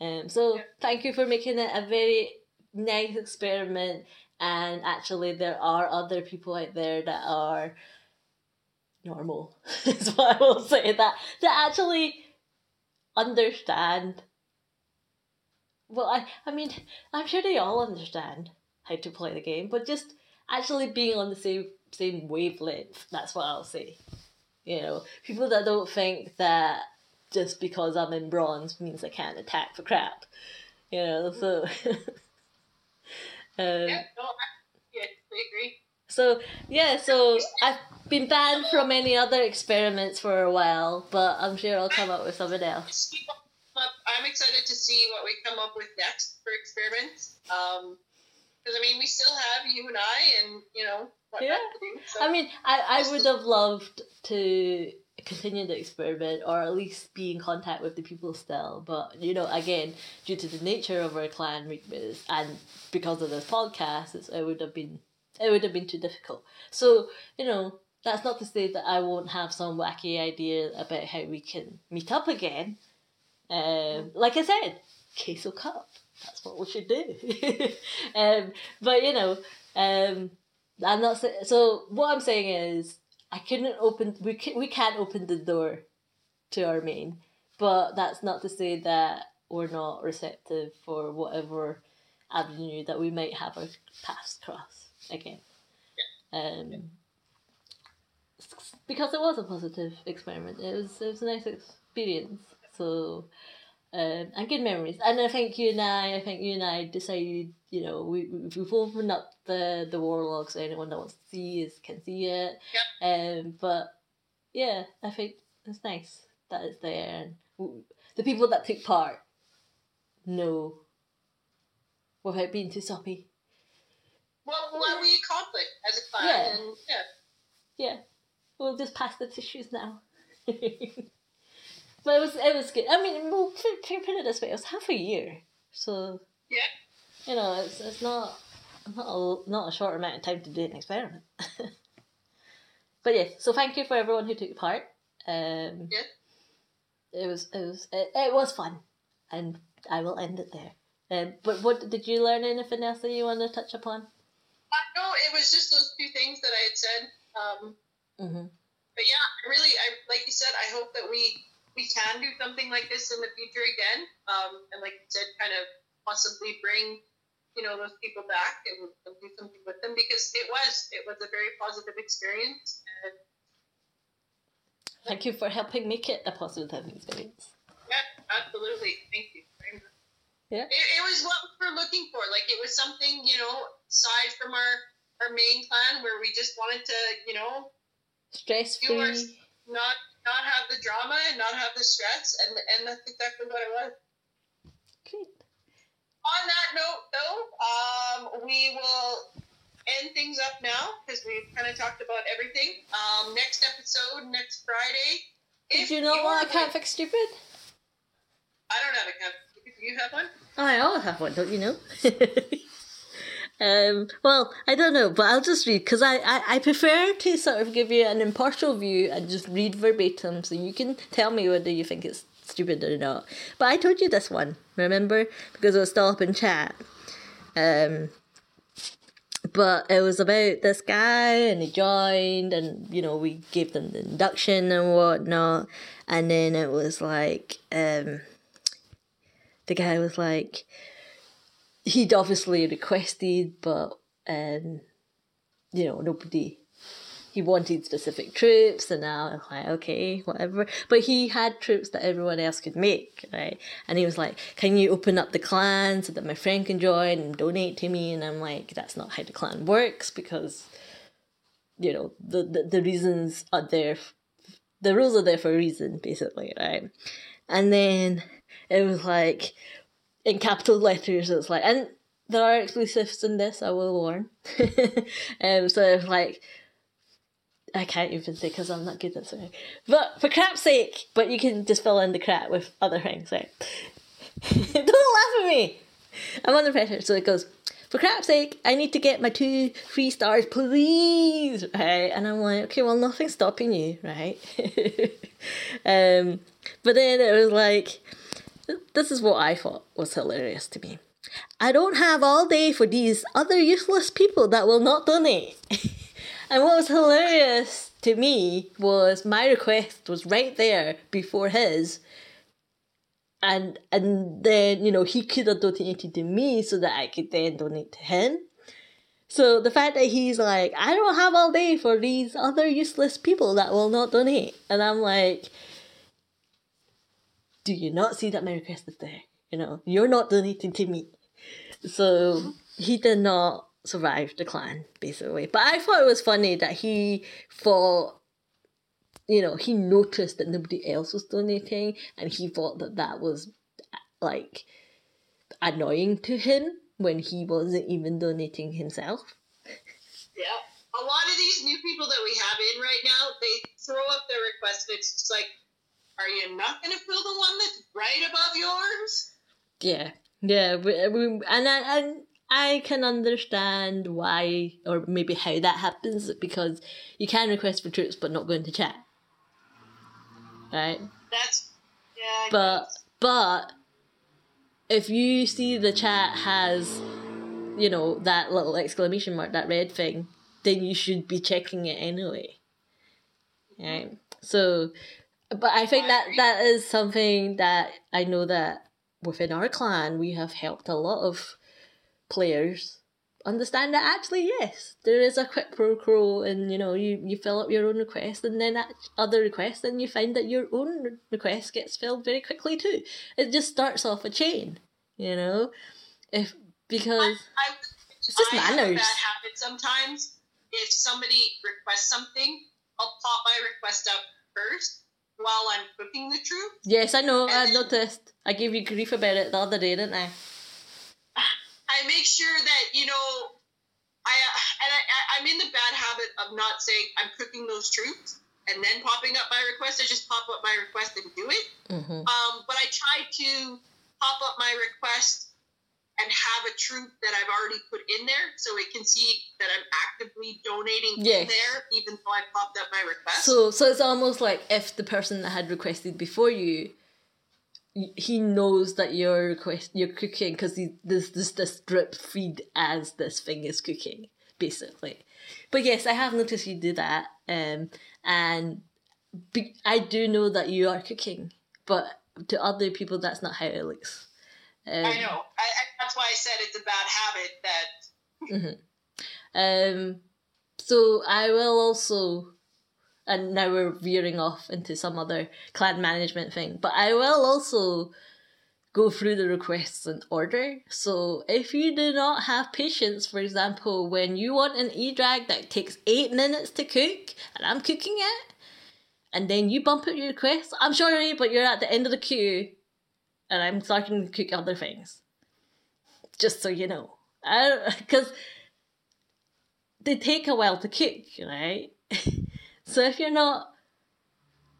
Um, so Yeah. thank you for making it a very nice experiment. And actually, there are other people out there that are normal. is what I will say that that actually understand. Well, I I mean, I'm sure they all understand how to play the game, but just actually being on the same same wavelength. That's what I'll say. You know, people that don't think that just because I'm in bronze means I can't attack for crap. You know, so. um, Yeah. No, I, yeah, I agree. So yeah, so I've been banned from any other experiments for a while, but I'm sure I'll come up with something else. See what come up- I'm excited to see what we come up with next for experiments. Um, because I mean, we still have you and I, and you know what Yeah. do. So. I mean, I, I would have loved to continue the experiment or at least be in contact with the people still. But, you know, again, due to the nature of our clan weakness and because of this podcast, it's, it would have been it would have been too difficult. So, you know, that's not to say that I won't have some wacky idea about how we can meet up again. Um, like I said, Queso Cup. That's what we should do. um, but you know, um, I'm not sa- so. What I'm saying is, I couldn't open. We can, we can't open the door to our main, but that's not to say that we're not receptive for whatever avenue that we might have our paths cross again. Um, because it was a positive experiment. It was it was a nice experience. So. Um, and good memories, and I think you and I, I think you and I decided, you know, we we've opened up the the warlog, so anyone that wants to see is can see it. Yep. Um, but yeah, I think it's nice that it's there, and the people that took part know without being too soppy. What, what we accomplished as a clan, Yeah. and yeah, Yeah, we'll just pass the tissues now. but it was it was good. I mean, well, put put it this way, it was half a year, so yeah. you know, it's it's not not a, not a short amount of time to do an experiment. but yeah, so thank you for everyone who took part. Um, Yeah. It was it was it, it was fun, and I will end it there. Um, but what did you learn anything else that you want to touch upon? Uh, no, it was just those two things that I had said. Um, Mm-hmm. but yeah, really, I like you said, I hope that we we can do something like this in the future again. Um, and like you said, kind of possibly bring you know those people back and, and do something with them because it was it was a very positive experience. And Thank you for helping make it a positive experience. yeah, absolutely, thank you. Yeah. It, it was what we were looking for. Like it was something you know aside from our our main plan where we just wanted to you know Stress free. not not have the drama and not have the stress and and that's exactly what it was. Great. On that note though, um, we will end things up now because we've kind of talked about everything. Um, next episode next Friday. Did If you know what? I can't fix stupid. I don't have a you have one? I always have one, don't you know? Um, well, I don't know, but I'll just read because I, I, I prefer to sort of give you an impartial view and just read verbatim so you can tell me whether you think it's stupid or not. But I told you this one, remember? Because it was still up in chat. Um, but it was about this guy and he joined and you know we gave them the induction and whatnot and then it was like um the guy was like he'd obviously requested but um you know nobody he wanted specific troops and now I'm like okay whatever. But he had troops that everyone else could make right? And he was like can you open up the clan so that my friend can join and donate to me? And I'm like that's not how the clan works because you know the the, the reasons are there the rules are there for a reason basically right? And then it was like in capital letters it's like and there are exclusives in this i will warn um so it's like I can't even say because I'm not good at swearing. But for crap's sake, but you can just fill in the crap with other things, right? Don't laugh at me! I'm under pressure. So it goes, for crap's sake, I need to get my two free stars, please, right? And I'm like, okay, well, nothing's stopping you, right? um, but then it was like, this is what I thought was hilarious to me. I don't have all day for these other useless people that will not donate. And what was hilarious to me was my request was right there before his. And and then, you know, he could have donated to me so that I could then donate to him. So the fact that he's like, I don't have all day for these other useless people that will not donate. And I'm like, do you not see that my request is there? You know, you're not donating to me. So he did not survive the clan basically. But I thought it was funny that he thought, you know, he noticed that nobody else was donating, and he thought that that was like annoying to him when he wasn't even donating himself. Yeah, a lot of these new people that we have in right now, they throw up their request, and it's just like, are you not going to fill the one that's right above yours? Yeah, yeah, we, we, and and I can understand why or maybe how that happens because you can request for troops but not go into chat. Right? That's yeah. I but guess. but if you see the chat has you know that little exclamation mark that red thing then you should be checking it anyway right so but i think that that is something that i know that within our clan we have helped a lot of players understand that actually yes there is a quick pro quo and you know you, you fill up your own request and then that other request and you find that your own request gets filled very quickly too it just starts off a chain you know if because I, I, it's just I manners. habit sometimes. If somebody requests something, I'll pop my request up first while I'm cooking the troop. yes i know i And- noticed i gave you grief about it the other day didn't i I make sure that you know, I uh, and I, I- I'm in the bad habit of not saying I'm cooking those troops and then popping up my request. I just pop up my request and do it. mm-hmm. Um, but I try to pop up my request and have a troop that I've already put in there, so it can see that I'm actively donating Yes. in there, even though I popped up my request. So, so it's almost like if the person that had requested before you, he knows that you're request you're cooking because there's this this drip feed as this thing is cooking, basically. But yes, I have noticed you do that, um, and be, I do know that you are cooking, but to other people, that's not how it looks. Um, I know. I, I, that's why I said it's a bad habit that Um, so I will also, and now we're veering off into some other clan management thing, but I will also go through the requests in order. So if you do not have patience, for example, when you want an e-drag that takes eight minutes to cook, and I'm cooking it, and then you bump up your request, I'm sorry, but you're at the end of the queue, and I'm starting to cook other things. Just so you know. Because they take a while to cook, right? so if you're not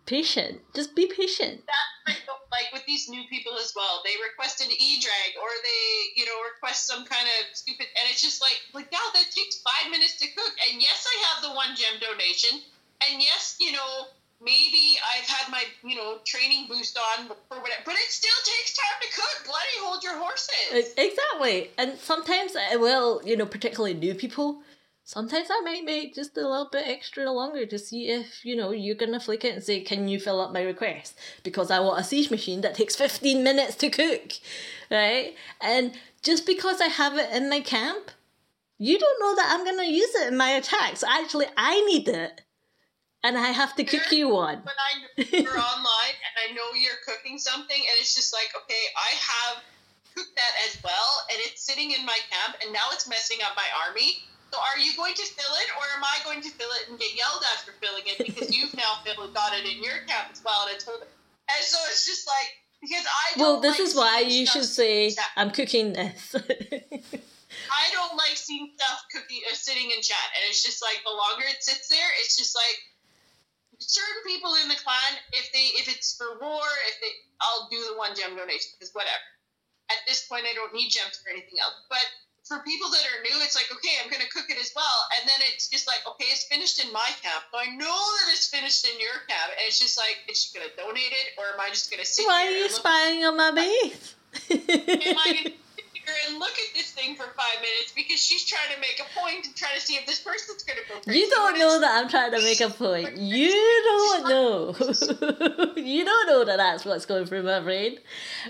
patient. Just be patient. That like with these new people as well. They request an e-drag or they, you know, request some kind of stupid, and it's just like, like, yeah, that takes five minutes to cook. And yes, I have the one gem donation, and yes, you know, maybe I've had my, you know, training boost on or whatever, but it still takes time to cook. Bloody hold your horses. Exactly, and sometimes it will, you know, particularly new people sometimes I might make just a little bit extra longer to see if, you know, you're gonna flick it and say, Can you fill up my request? Because I want a siege machine that takes 15 minutes to cook. Right? And just because I have it in my camp, you don't know that I'm gonna use it in my attacks. Actually I need it. And I have to cook you one. When I, you're online and I know you're cooking something and it's just like, okay, I have cooked that as well and it's sitting in my camp and now it's messing up my army so are you going to fill it, or am I going to fill it and get yelled at for filling it because you've now filled got it in your camp as well? And I told and so it's just like because I well, this like is why you should say I'm cooking this. I don't like seeing stuff cooking uh, sitting in chat, and it's just like the longer it sits there, it's just like certain people in the clan. If they if it's for war, if they I'll do the one gem donation because whatever. At this point, I don't need gems for anything else, but for people that are new, it's like, okay, I'm to cook it as well. And then it's just like, okay, it's finished in my camp. So I know that it's finished in your camp. And it's just like, is she to donate it or am I just to sit Why are you spying on my base? am I going sit here and look at this thing for five minutes because she's trying to make a point and trying to see if this person's going to crazy. You don't know that I'm trying to make a point. You don't know. you don't know that that's what's going through my brain.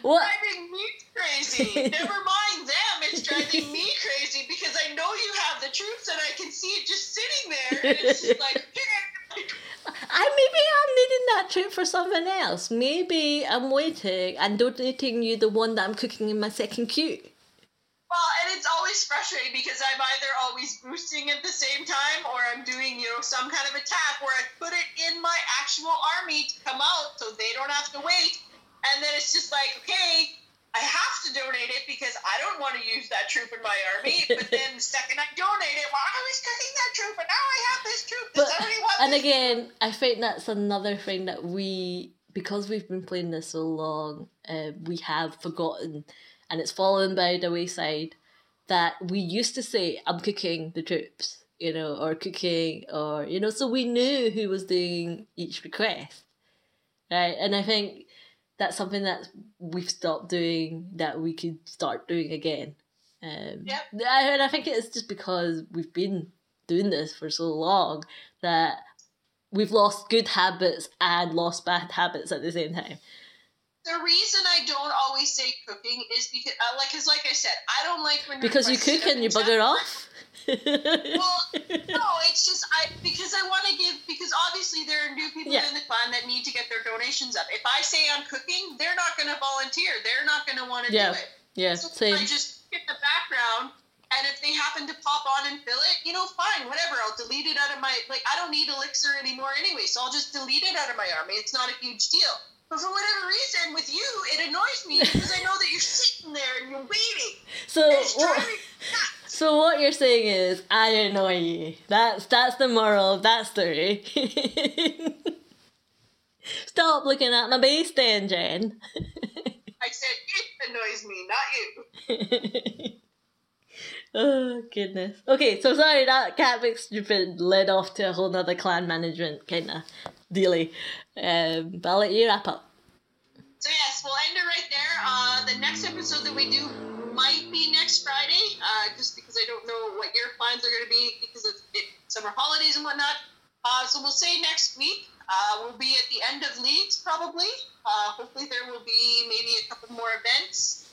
What? Driving me crazy. Never mind them. It's driving me crazy because I know you have the troops and I can see it just sitting there. And it's just like. I maybe I'm needing that troop for something else. Maybe I'm waiting and donating you the one that I'm cooking in my second queue. Well, and it's always frustrating because I'm either always boosting at the same time or I'm doing, you know, some kind of attack where I put it in my actual army to come out so they don't have to wait. And then it's just like, okay, I have to donate it because I don't want to use that troop in my army. But then the second I donate it, well, I was cooking that troop, and now I have this troop. Does but, And again, I think that's another thing that we, because we've been playing this so long, uh, we have forgotten, and it's fallen by the wayside, that we used to say, I'm cooking the troops, you know, or cooking, or, you know, so we knew who was doing each request. Right? And I think that's something that we've stopped doing that we could start doing again. Um, yeah. And I think it's just because we've been doing this for so long that we've lost good habits and lost bad habits at the same time. The reason I don't always say cooking is because, uh, like, cause like I said, I don't like when because you cook and you bugger off well, no, it's just I because I want to give because obviously there are new people yeah. in the clan that need to get their donations up. If I say I'm cooking, they're not going to volunteer. They're not going to want to yeah. do it. Yeah, so same. I just get the background, and if they happen to pop on and fill it, you know, fine, whatever. I'll delete it out of my like. I don't need elixir anymore anyway, so I'll just delete it out of my army. It's not a huge deal. But for whatever reason, with you, it annoys me because I know that you're sitting there and you're waiting. So, well, so what you're saying is, I annoy you. That's that's the moral of that story. Stop looking at my base, then, Jen. I said it annoys me, not you. oh goodness. Okay, so sorry that cat stupid led off to a whole nother clan management kind of dealy. Um, but I'll let you wrap up. So yes, we'll end it right there. Uh, the next episode that we do might be next Friday, uh, just because I don't know what your plans are going to be because of it, summer holidays and whatnot. Uh, so we'll say next week. Uh, we'll be at the end of leagues probably. Uh, hopefully there will be maybe a couple more events.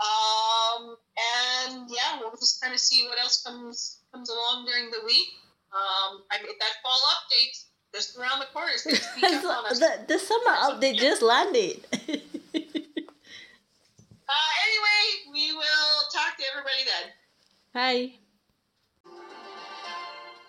Um, and yeah, we'll just kind of see what else comes comes along during the week. Um, I made that fall update just around the corner. the, the summer update just landed. Uh, anyway, we will talk to everybody then. Bye.